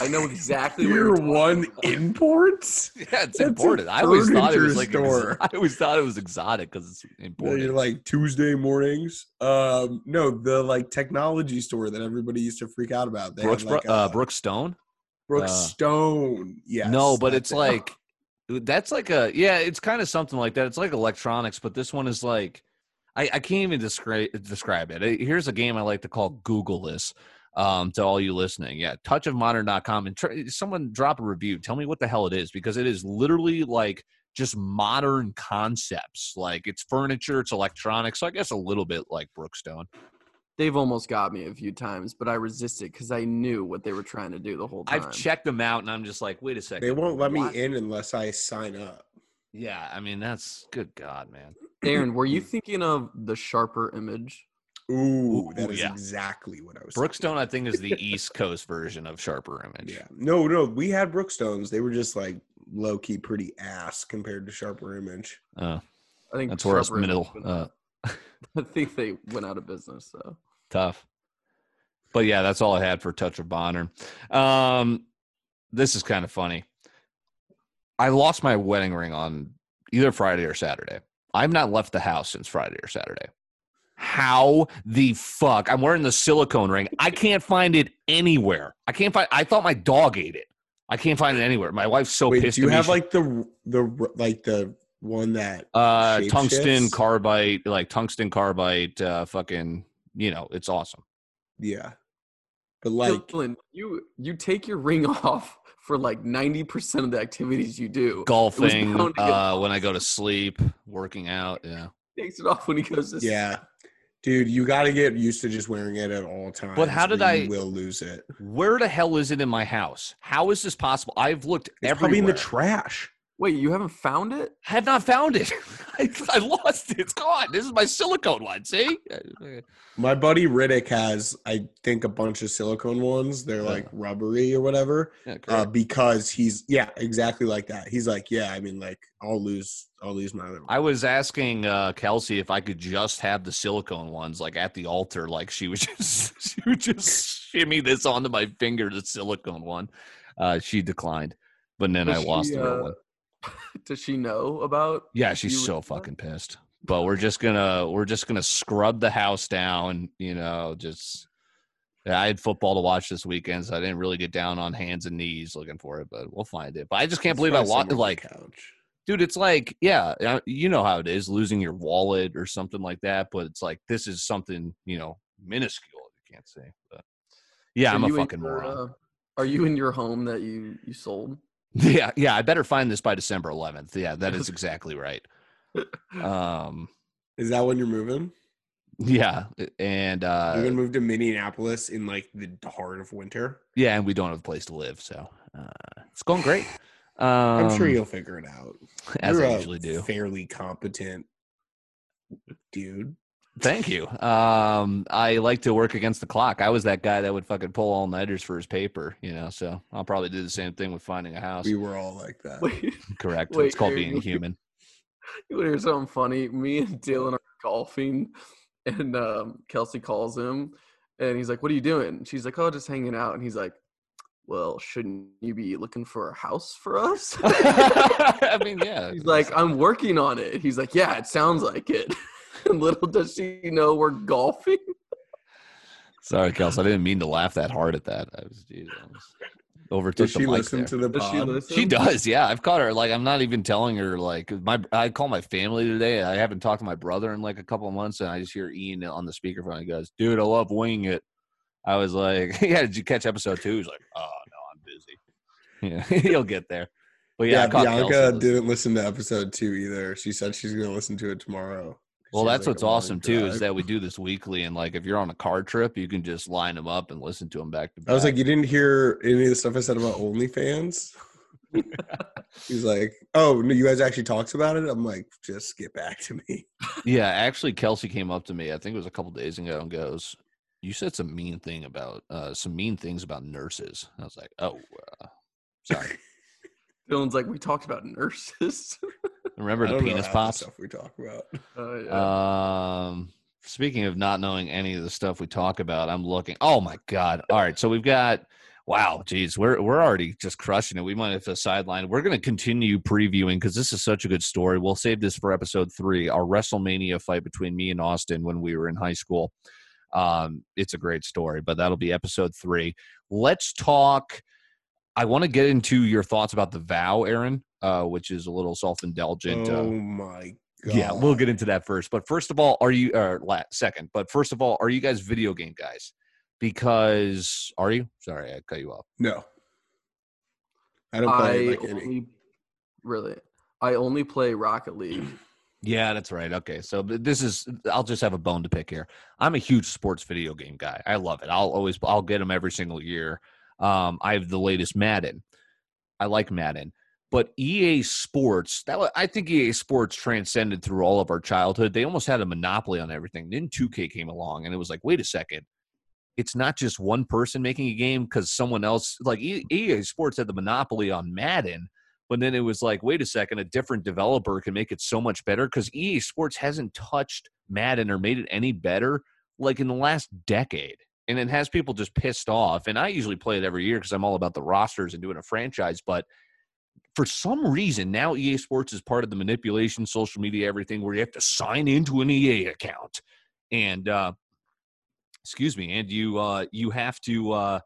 I know exactly what you're one about. imports. Yeah, it's That's a important. I always thought it was like store. I always thought it was exotic because it's imported. You're important. like Tuesday mornings. Um, no, the like technology store that everybody used to freak out about. They Brooks, like, uh, Brookstone. Brooks uh, Stone. Yes. no, but it's it. like that's like a yeah, it's kind of something like that. It's like electronics, but this one is like I, I can't even describe describe it. Here's a game I like to call Google this. Um, to all you listening. Yeah, touchofmodern.com and try, someone drop a review. Tell me what the hell it is because it is literally like just modern concepts. Like it's furniture, it's electronics. So I guess a little bit like Brookstone. They've almost got me a few times, but I resisted because I knew what they were trying to do the whole time. I've checked them out and I'm just like, wait a second. They won't let me in unless I sign up. Yeah, I mean that's good God, man. Aaron, were you thinking of the sharper image? Ooh, Ooh, that is yeah. exactly what I was. Brookstone, I think, is the East Coast version of Sharper. Image. Yeah. No, no, we had Brookstones. They were just like low key pretty ass compared to Sharper Image. Uh, I think that's where us middle uh. I think they went out of business though. tough. But yeah, that's all I had for Touch of Bonner. Um, this is kind of funny. I lost my wedding ring on either Friday or Saturday. I've not left the house since Friday or Saturday. How the fuck? I'm wearing the silicone ring. I can't find it anywhere. I can't find. I thought my dog ate it. I can't find it anywhere. My wife's so Wait, pissed. do you at have She- like the the like the one that uh tungsten shifts? carbide, like tungsten carbide. Uh, fucking, you know, it's awesome. yeah, but like Dylan, you you take your ring off for like ninety percent of the activities you do. Golfing, bound to get uh, when I go to sleep, working out. Yeah. Takes it off when he goes to yeah, dude, you got to get used to just wearing it at all times. But how did or I- You will lose it. Where the hell is it in my house? How is this possible? I've looked It's everywhere. probably in the trash. Wait, you haven't found it? I have not found it. I, I lost it. It's gone. This is my silicone one. See? My buddy Riddick has, I think, a bunch of silicone ones. They're like rubbery or whatever. Yeah, Uh, because he's yeah, exactly like that. He's like, yeah, I mean, like I'll lose, I'll lose. I was asking uh, Kelsey if I could just have the silicone ones, like at the altar, like she would just she would just shimmy this onto my finger, the silicone one. Uh, she declined, but then Does I lost she, the real uh, one. Does she know about? Yeah, she's so would- fucking pissed. But we're just gonna we're just gonna scrub the house down, you know, just yeah, I had football to watch this weekend, so I didn't really get down on hands and knees looking for it, but we'll find it. But I just can't believe I Probably lost somewhere on the like couch. Dude it's like yeah uh, you know how it is losing your wallet or something like that but it's like this is something you know minuscule you can't say but yeah So i'm a fucking your, moron uh, are you in your home that you you sold? yeah yeah i better find this by december 11th yeah that is exactly right um Is that when you're moving? yeah and uh, you're gonna move to Minneapolis in like the heart of winter. yeah and we don't have a place to live so uh it's going great um I'm sure you'll figure it out. as You're i a usually do Fairly competent dude. Thank you. Um, I like to work against the clock. I was that guy that would fucking pull all nighters for his paper, you know. So I'll probably do the same thing with finding a house. We were all like that. Wait, Correct. Wait, it's called Aaron, being human. you want to hear something funny? Me and Dylan are golfing, and um, Kelsey calls him, and he's like, "What are you doing?" She's like, "Oh, just hanging out." And he's like, "Well, shouldn't you be looking for a house for us?" I mean, yeah. He's like, I'm working on it. He's like, yeah, it sounds like it. And little does she know we're golfing. sorry, Kels. I didn't mean to laugh that hard at that. I was, geez, I was overtook Does the she mic listen there. to the Does she pod? listen? She does, yeah. I've caught her. Like, I'm not even telling her. Like, my I call my family today. I haven't talked to my brother in like a couple of months, and I just hear Ian on the speakerphone. He goes, "Dude, I love winging it." I was like, "Yeah, did you catch episode two? He's like, "Oh no, I'm busy." Yeah, he'll get there. But yeah, Yeah, Bianca didn't listen to episode two either. She said she's gonna listen to it tomorrow. Well, that's like, what's awesome too is that we do this weekly, and like if you're on a car trip, you can just line them up and listen to them back to back. I was like, you didn't hear any of the stuff I said about OnlyFans? He's like, oh, no, you guys actually talked about it? I'm like, just get back to me. Yeah, actually, Kelsey came up to me. I think it was a couple days ago, and goes, "You said some mean thing about uh, some mean things about nurses." I was like, "Oh, uh, sorry." Dylan's like, we talked about nurses. Remember I the don't know penis half the pops? stuff we talk about. Oh, yeah. Um, speaking of not knowing any of the stuff we talk about, I'm looking. Oh my god! All right, so we've got. Wow, geez, we're we're already just crushing it. We might have to sideline. We're going to continue previewing because this is such a good story. We'll save this for episode three, our WrestleMania fight between me and Austin when we were in high school. Um, it's a great story, but that'll be episode three. Let's talk. I want to get into your thoughts about the vow, Aaron, uh, which is a little self-indulgent. uh, Oh my god. yeah, we'll get into that first. But first of all, are you or la- second? But first of all, are you guys video game guys? because are you? Sorry, I cut you off. No. I don't play I like any. really I only play Rocket League. Yeah, that's right. Okay, so this is I'll just have a bone to pick here. I'm a huge sports video game guy. I love it. I'll always I'll get them every single year. Um, I have the latest Madden. I like Madden, but EA Sports that I think EA Sports transcended through all of our childhood. They almost had a monopoly on everything. Then 2K came along, and it was like, wait a second, it's not just one person making a game because someone else like EA Sports had the monopoly on Madden. But then it was like, wait a second, a different developer can make it so much better because EA Sports hasn't touched Madden or made it any better like in the last decade. And it has people just pissed off. And I usually play it every year because I'm all about the rosters and doing a franchise. But for some reason, now EA Sports is part of the manipulation, social media, everything where you have to sign into an EA account. And uh excuse me, and you uh you have to uh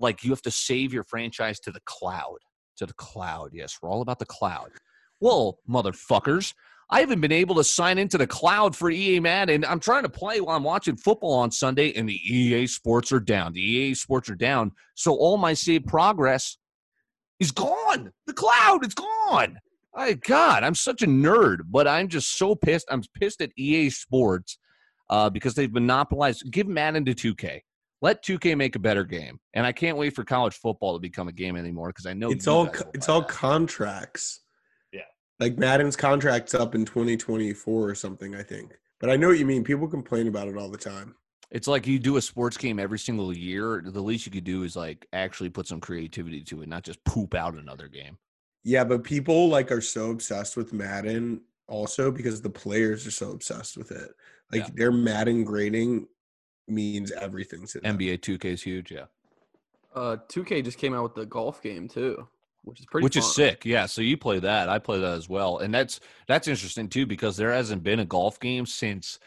like you have to save your franchise to the cloud to the cloud. Yes, we're all about the cloud. Well, motherfuckers, I haven't been able to sign into the cloud for EA Madden. I'm trying to play while I'm watching football on Sunday, and the EA sports are down. The EA sports are down. So all my saved progress is gone. The cloud is gone. My God, I'm such a nerd, but I'm just so pissed. I'm pissed at EA Sports uh, because they've monopolized. Give Madden to 2K. Let 2K make a better game, and I can't wait for college football to become a game anymore because I know it's all guys co- will it's all that. contracts. Yeah. Like Madden's contract's up in 2024 or something, I think. But I know what you mean. People complain about it all the time. It's like you do a sports game every single year. The least you could do is like actually put some creativity to it, not just poop out another game. Yeah, but people like are so obsessed with Madden also because the players are so obsessed with it. Like Yeah. their Madden grading means everything to them. NBA 2K is huge, yeah, Uh 2K just came out with the golf game too, which is pretty which is sick. Yeah, so you play that. I play that as well, and that's that's interesting too because there hasn't been a golf game since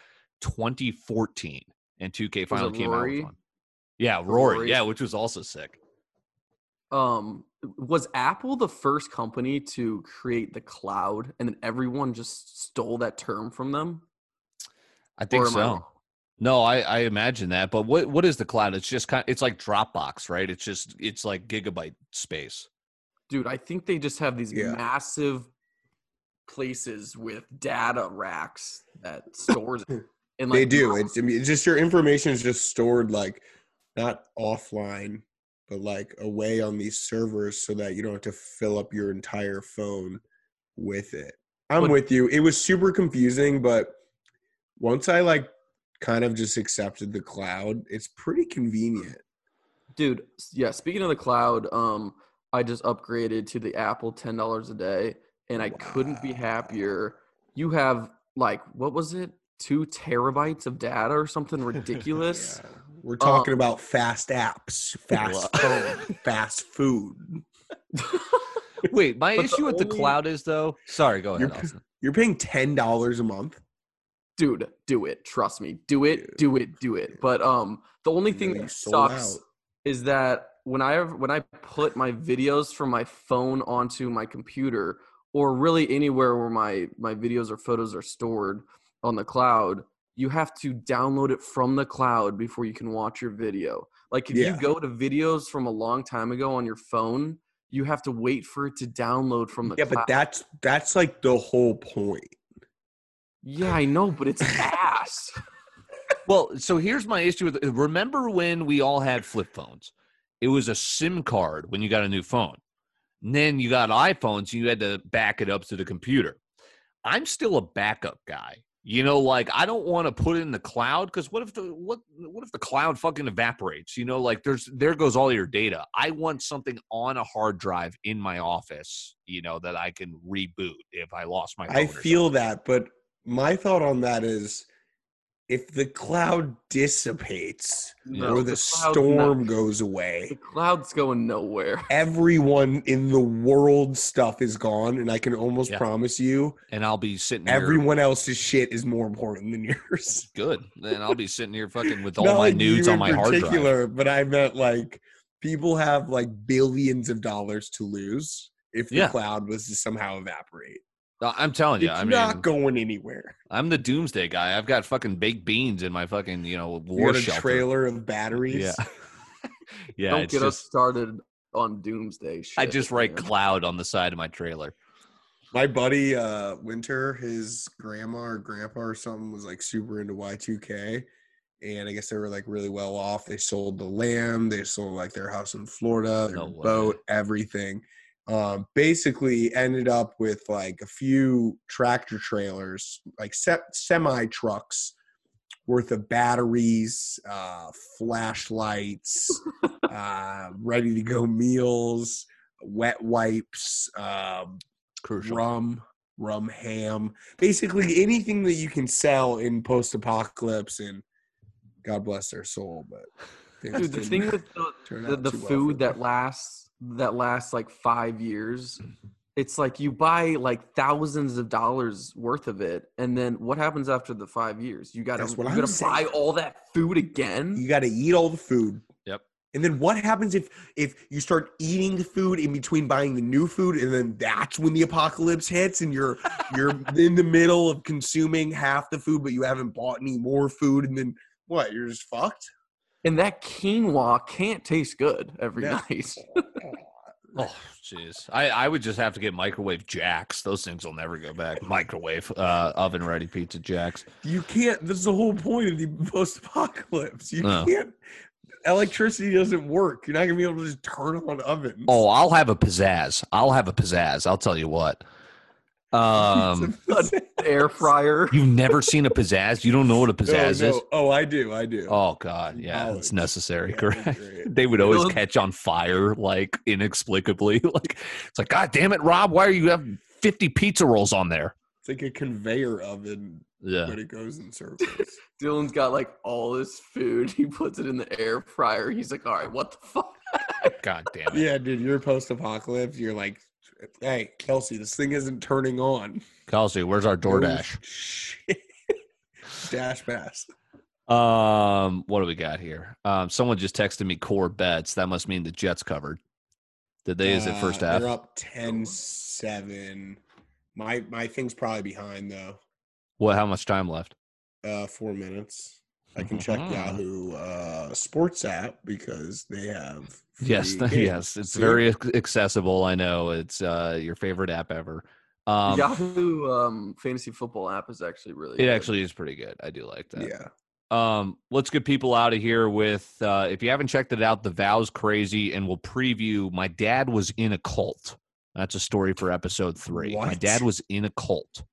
2014, and 2K finally came out with one. Yeah, Rory. Rory? Yeah, which was also sick. Um was Apple the first company to create the cloud and then everyone just stole that term from them? I think Or I so. Wrong? No, I, I imagine that. But what what is the cloud? It's just kind. It's like Dropbox, right? It's just it's like gigabyte space. Dude, I think they just have these Yeah. massive places with data racks that stores it. And they do. now- It's, I mean, it's just your information is just stored like not offline, but like away on these servers so that you don't have to fill up your entire phone with it. I'm But- with you. It was super confusing, but once I like kind of just accepted the cloud, it's pretty convenient. dude yeah speaking of the cloud um i just upgraded to the apple $10 a day and i couldn't be happier you have like what was it two terabytes of data or something ridiculous Yeah. We're talking Um, about fast apps, fast phone, fast food. Wait, my But the issue with the cloud is though. Sorry, go ahead. You're- Austin. You're paying ten dollars a month. Dude do it trust me do it do it do it but um the only thing that sucks out. is that when I when I put my videos from my phone onto my computer or really anywhere where my my videos or photos are stored on the cloud, you have to download it from the cloud before you can watch your video. Like if Yeah. you go to videos from a long time ago on your phone, you have to wait for it to download from the Yeah, cloud. but that's that's like the whole point. Yeah, I know, but it's ass. Well, so here's my issue with. Remember when we all had flip phones? It was a SIM card when you got a new phone. And then you got iPhones, you had to back it up to the computer. I'm still a backup guy. You know, like I don't want to put it in the cloud because what if the what what if the cloud fucking evaporates? You know, like there's there goes all your data. I want something on a hard drive in my office, you know, that I can reboot if I lost my. Phone I feel something. that, but my thought on that is if the cloud dissipates No, or the, cloud's storm not- goes away, the cloud's going nowhere. everyone in the world stuff is gone. And I can almost Yeah. promise you, and I'll be sitting here. everyone else's shit is more important than yours. good. Then I'll be sitting here fucking with all my like nudes on in my hard drive. particular, But I meant like people have like billions of dollars to lose if the Yeah. cloud was to somehow evaporate. Uh, I'm telling you, it's I mean, not going anywhere. I'm the doomsday guy. I've got fucking baked beans in my fucking you know You war got a shelter. trailer of batteries. Yeah, yeah. Don't it's get us started on doomsday shit. I just write man. cloud on the side of my trailer. My buddy uh Winter, his grandma or grandpa or something was like super into Y2K. And I guess they were like really well off. They sold the land, they sold like their house in Florida, their No boat, everything. Um, basically ended up with like a few tractor trailers, like se- semi trucks worth of batteries, uh, flashlights, uh, ready to go meals, wet wipes, um, rum, rum ham, basically anything that you can sell in post apocalypse. And God bless their soul, but Dude, the thing with the, the, the too well food that lasts that lasts like five years mm-hmm. it's like you buy like thousands of dollars worth of it and then what happens after the five years you gotta That's what you I'm gotta buy all that food again you got to eat all the food. Yep. And then what happens if if you start eating the food in between buying the new food, and then that's when the apocalypse hits, and you're you're in the middle of consuming half the food, but you haven't bought any more food, and then what? You're just fucked. and that quinoa can't taste good every Yeah. night Oh, jeez. I, I would just have to get microwave jacks. Those things will never go back. Microwave, uh, oven ready pizza jacks. You can't. This is the whole point of the post-apocalypse. You No. can't. Electricity doesn't work. You're not gonna be able to just turn on ovens. Oh, I'll have a pizzazz. I'll have a pizzazz. I'll tell you what. Um, air fryer you've never seen a pizzazz? You don't know what a No, pizzazz no. is? Oh, I do. I do. Oh God, yeah, Knowledge. it's necessary. Yeah, correct. They would always Those- catch on fire, like inexplicably. Like it's like, God damn it, Rob, why are you have fifty pizza rolls on there? It's like a conveyor oven Yeah, when it goes in circles. dylan's got like all this food he puts it in the air fryer he's like all right what the fuck God damn it. yeah, dude, you're post-apocalypse. You're like, hey, Kelsey, this thing isn't turning on. Kelsey, where's our Oh, DoorDash? shit. Dash pass. Um, what do we got here? Um, someone just texted me core bets. That must mean the Jets covered. Did they? Is it first Uh, half? They're up 10-7. My my thing's probably behind though. What? How much time left? Uh, four minutes. I can check Mhm. Yahoo uh, Sports app because they have. Yes, games. yes. It's See? very accessible. I know it's uh, your favorite app ever. Um, yahoo um fantasy football app is actually really it good. actually is pretty good. I do like that. Yeah. Um, let's get people out of here with uh, if you haven't checked it out, the vows crazy, and we'll preview. My dad was in a cult. That's a story for episode three. My dad was in a cult.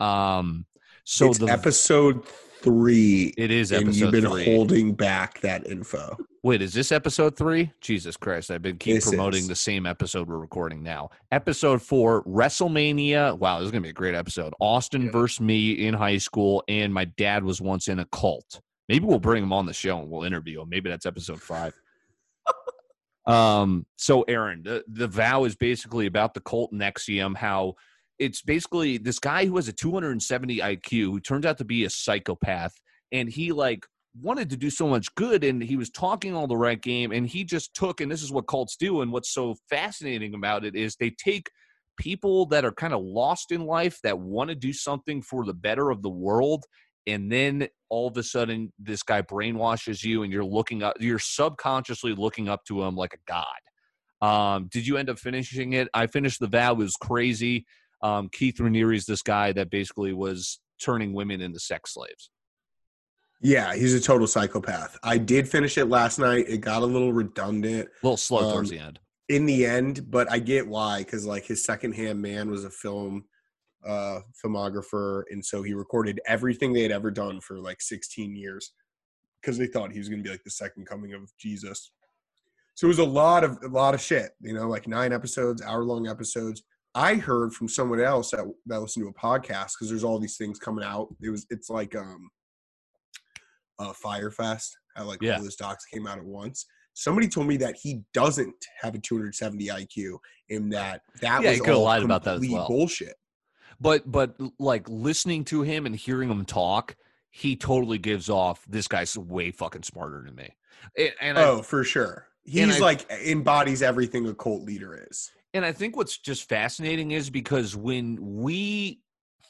Um, so it's the episode three, it is and episode you've been three. holding back that info. Wait, is this episode three? Jesus Christ! I've been keep This promoting is. the same episode we're recording now. Episode four, WrestleMania. Wow, this is gonna be a great episode. Austin Yeah. versus me in high school, and my dad was once in a cult. Maybe we'll bring him on the show and we'll interview him. Maybe that's episode five. um. So, Aaron, the the vow is basically about the cult NXIVM. How it's basically this guy who has a 270 IQ who turns out to be a psychopath, and he like wanted to do so much good and he was talking all the right game and he just took and this is what cults do and what's so fascinating about it is they take people that are kind of lost in life that want to do something for the better of the world and then all of a sudden this guy brainwashes you and you're looking up you're subconsciously looking up to him like a god. Um did you end up finishing it? I finished the vow it was crazy um keith Raniere is this guy that basically was turning women into sex slaves Yeah, he's a total psychopath. I did finish it last night. It got a little redundant a little slow towards Um, the end in the end, but I get why because like his secondhand man was a film uh filmographer, and so he recorded everything they had ever done for like 16 years because they thought he was going to be like the second coming of Jesus. So it was a lot of a lot of shit, you know, like nine episodes, hour long episodes. I heard from someone else that that listened to a podcast because there's all these things coming out. It was it's like um uh Fyre Fest, how like Yeah. all those docs came out at once. Somebody told me that he doesn't have a 270 IQ, and that that Yeah, was all lied about that as well. bullshit. but but like listening to him and hearing him talk he totally gives off this guy's way fucking smarter than me and, and I, Oh, for sure. He's I- like embodies everything a cult leader is. And I think what's just fascinating is because when we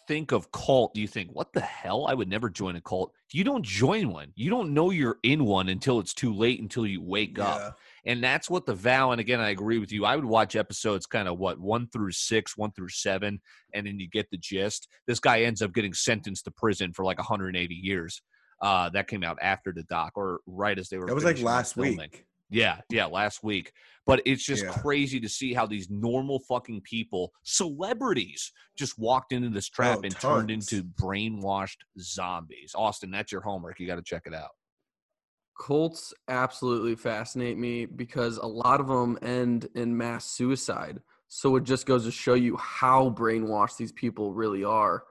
think of cult, you think, what the hell? I would never join a cult. You don't join one. You don't know you're in one until it's too late, until you wake up. And that's what the vow. And again, I agree with you. I would watch episodes kind of what one through six, one through seven, and then you get the gist. This guy ends up getting sentenced to prison for like 180 years. Uh, that came out after the doc, or right as they were. That was like last filming. week. Yeah, yeah, last week. But it's just Yeah. crazy to see how these normal fucking people, celebrities, just walked into this trap Oh, and turned into brainwashed zombies. Austin, that's your homework. You got to check it out. Cults absolutely fascinate me because a lot of them end in mass suicide. So it just goes to show you how brainwashed these people really are.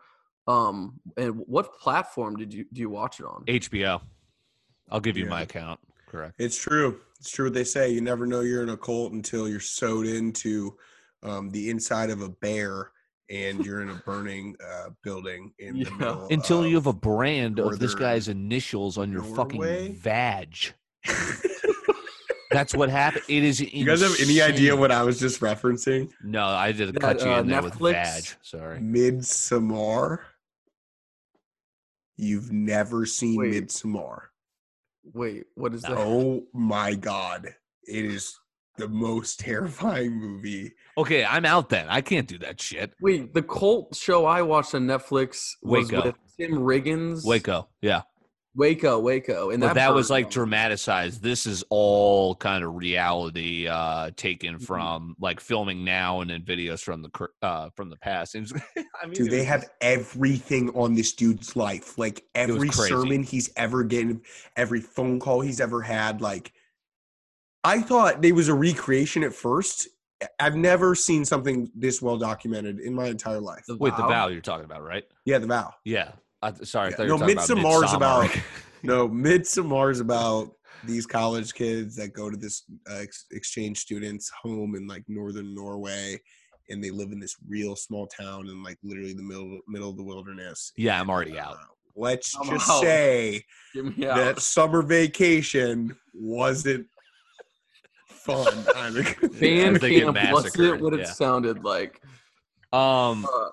Um, and what platform did you do you watch it on? HBO. I'll give you Yeah. my account. Correct. It's true. It's true what they say. You never know you're in a cult until you're sewed into um, the inside of a bear and you're in a burning uh, building in Yeah. the middle. Until you have a brand of this guy's initials on your Norway? fucking vag. That's what happened. It is. you guys have any idea what I was just referencing? No, I did That, cut you uh, in there with Netflix? vag. Sorry. Midsommar. You've never seen Wait. Midsommar. Wait, what is that? Oh my god. It is the most terrifying movie. Okay, I'm out then. I can't do that shit. Wait, the cult show I watched on Netflix was Waco. with Tim Riggins. Waco. Yeah. Waco, Waco, and but that, was like me. dramatized. This is all kind of reality uh Mm-hmm. taken from like filming now and then videos from the cur- uh from the past. It was, I mean, Dude, they was have everything on this dude's life. Like every sermon he's ever given, every phone call he's ever had. Like, I thought they was a recreation at first. I've never seen something this well documented in my entire life. The Wait, the Vow? vow you're talking about, right? Yeah, the vow. Yeah. I, sorry, Yeah. thought No, talking Midsommar's about about- Midsommar. No, Midsommar is about these college kids that go to this uh, ex- exchange students' home in like northern Norway, and they live in this real small town in like literally the middle middle of the wilderness. Yeah, I'm already out. Uh, let's I'm just out. say Get me out. that summer vacation wasn't fun. either. Band As they camp wasn't massacred, what it yeah. sounded like. Um Uh,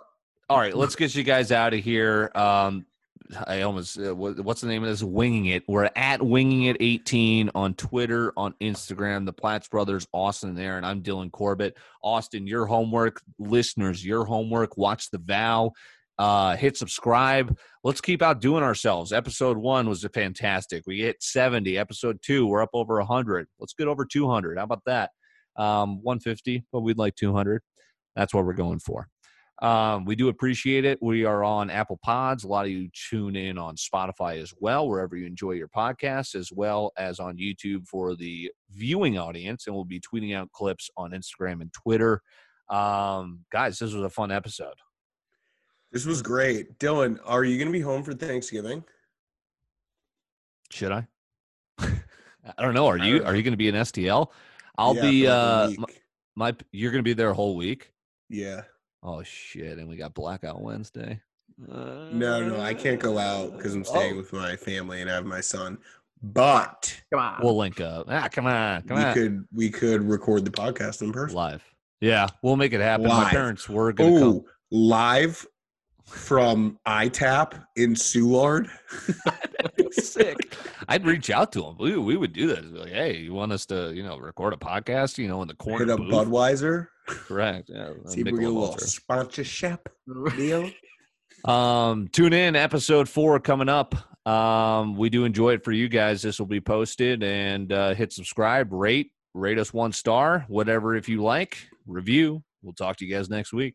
all right, let's get you guys out of here. Um I almost uh, what's the name of this? Winging it. We're at Winging It 18 on Twitter, on Instagram. The Platts brothers, Austin there, and I'm Dylan Corbett. Austin, your homework. Listeners, your homework. Watch the vow. Uh, hit subscribe. Let's keep out doing ourselves. Episode one was a fantastic. We hit 70. Episode two, we're up over 100. Let's get over 200. How about that? Um, 150, but we'd like 200. That's what we're going for. Um, we do appreciate it. We are on Apple Pods. A lot of you tune in on Spotify as well, wherever you enjoy your podcasts, as well as on YouTube for the viewing audience. And we'll be tweeting out clips on Instagram and Twitter. Um, guys, this was a fun episode. this was great, Dylan. Are you going to be home for Thanksgiving? Should I? I don't know. Are you? Are you going to be in STL? I'll Yeah, be. for like a Uh, my, my. You're going to be there a whole week. yeah. Oh shit! And we got blackout Wednesday. No, no, I can't go out because I'm staying Oh. with my family and I have my son. But come on. We'll link up. Ah, come on, come we on. could we could record the podcast in person. live. Yeah, we'll make it happen. My parents were gonna come. Oh, live from ITAP in Soulard. Sick. I'd reach out to them. We, we would do that. Like, hey, you want us to, you know, record a podcast? You know, in the corner. Hit up booth? Budweiser. Correct. Yeah. See if we get a little sponsorship deal. Um, tune in. Episode four coming up. Um, we do enjoy it for you guys. This will be posted and uh, hit subscribe, rate, rate us one star, whatever if you like. Review. We'll talk to you guys next week.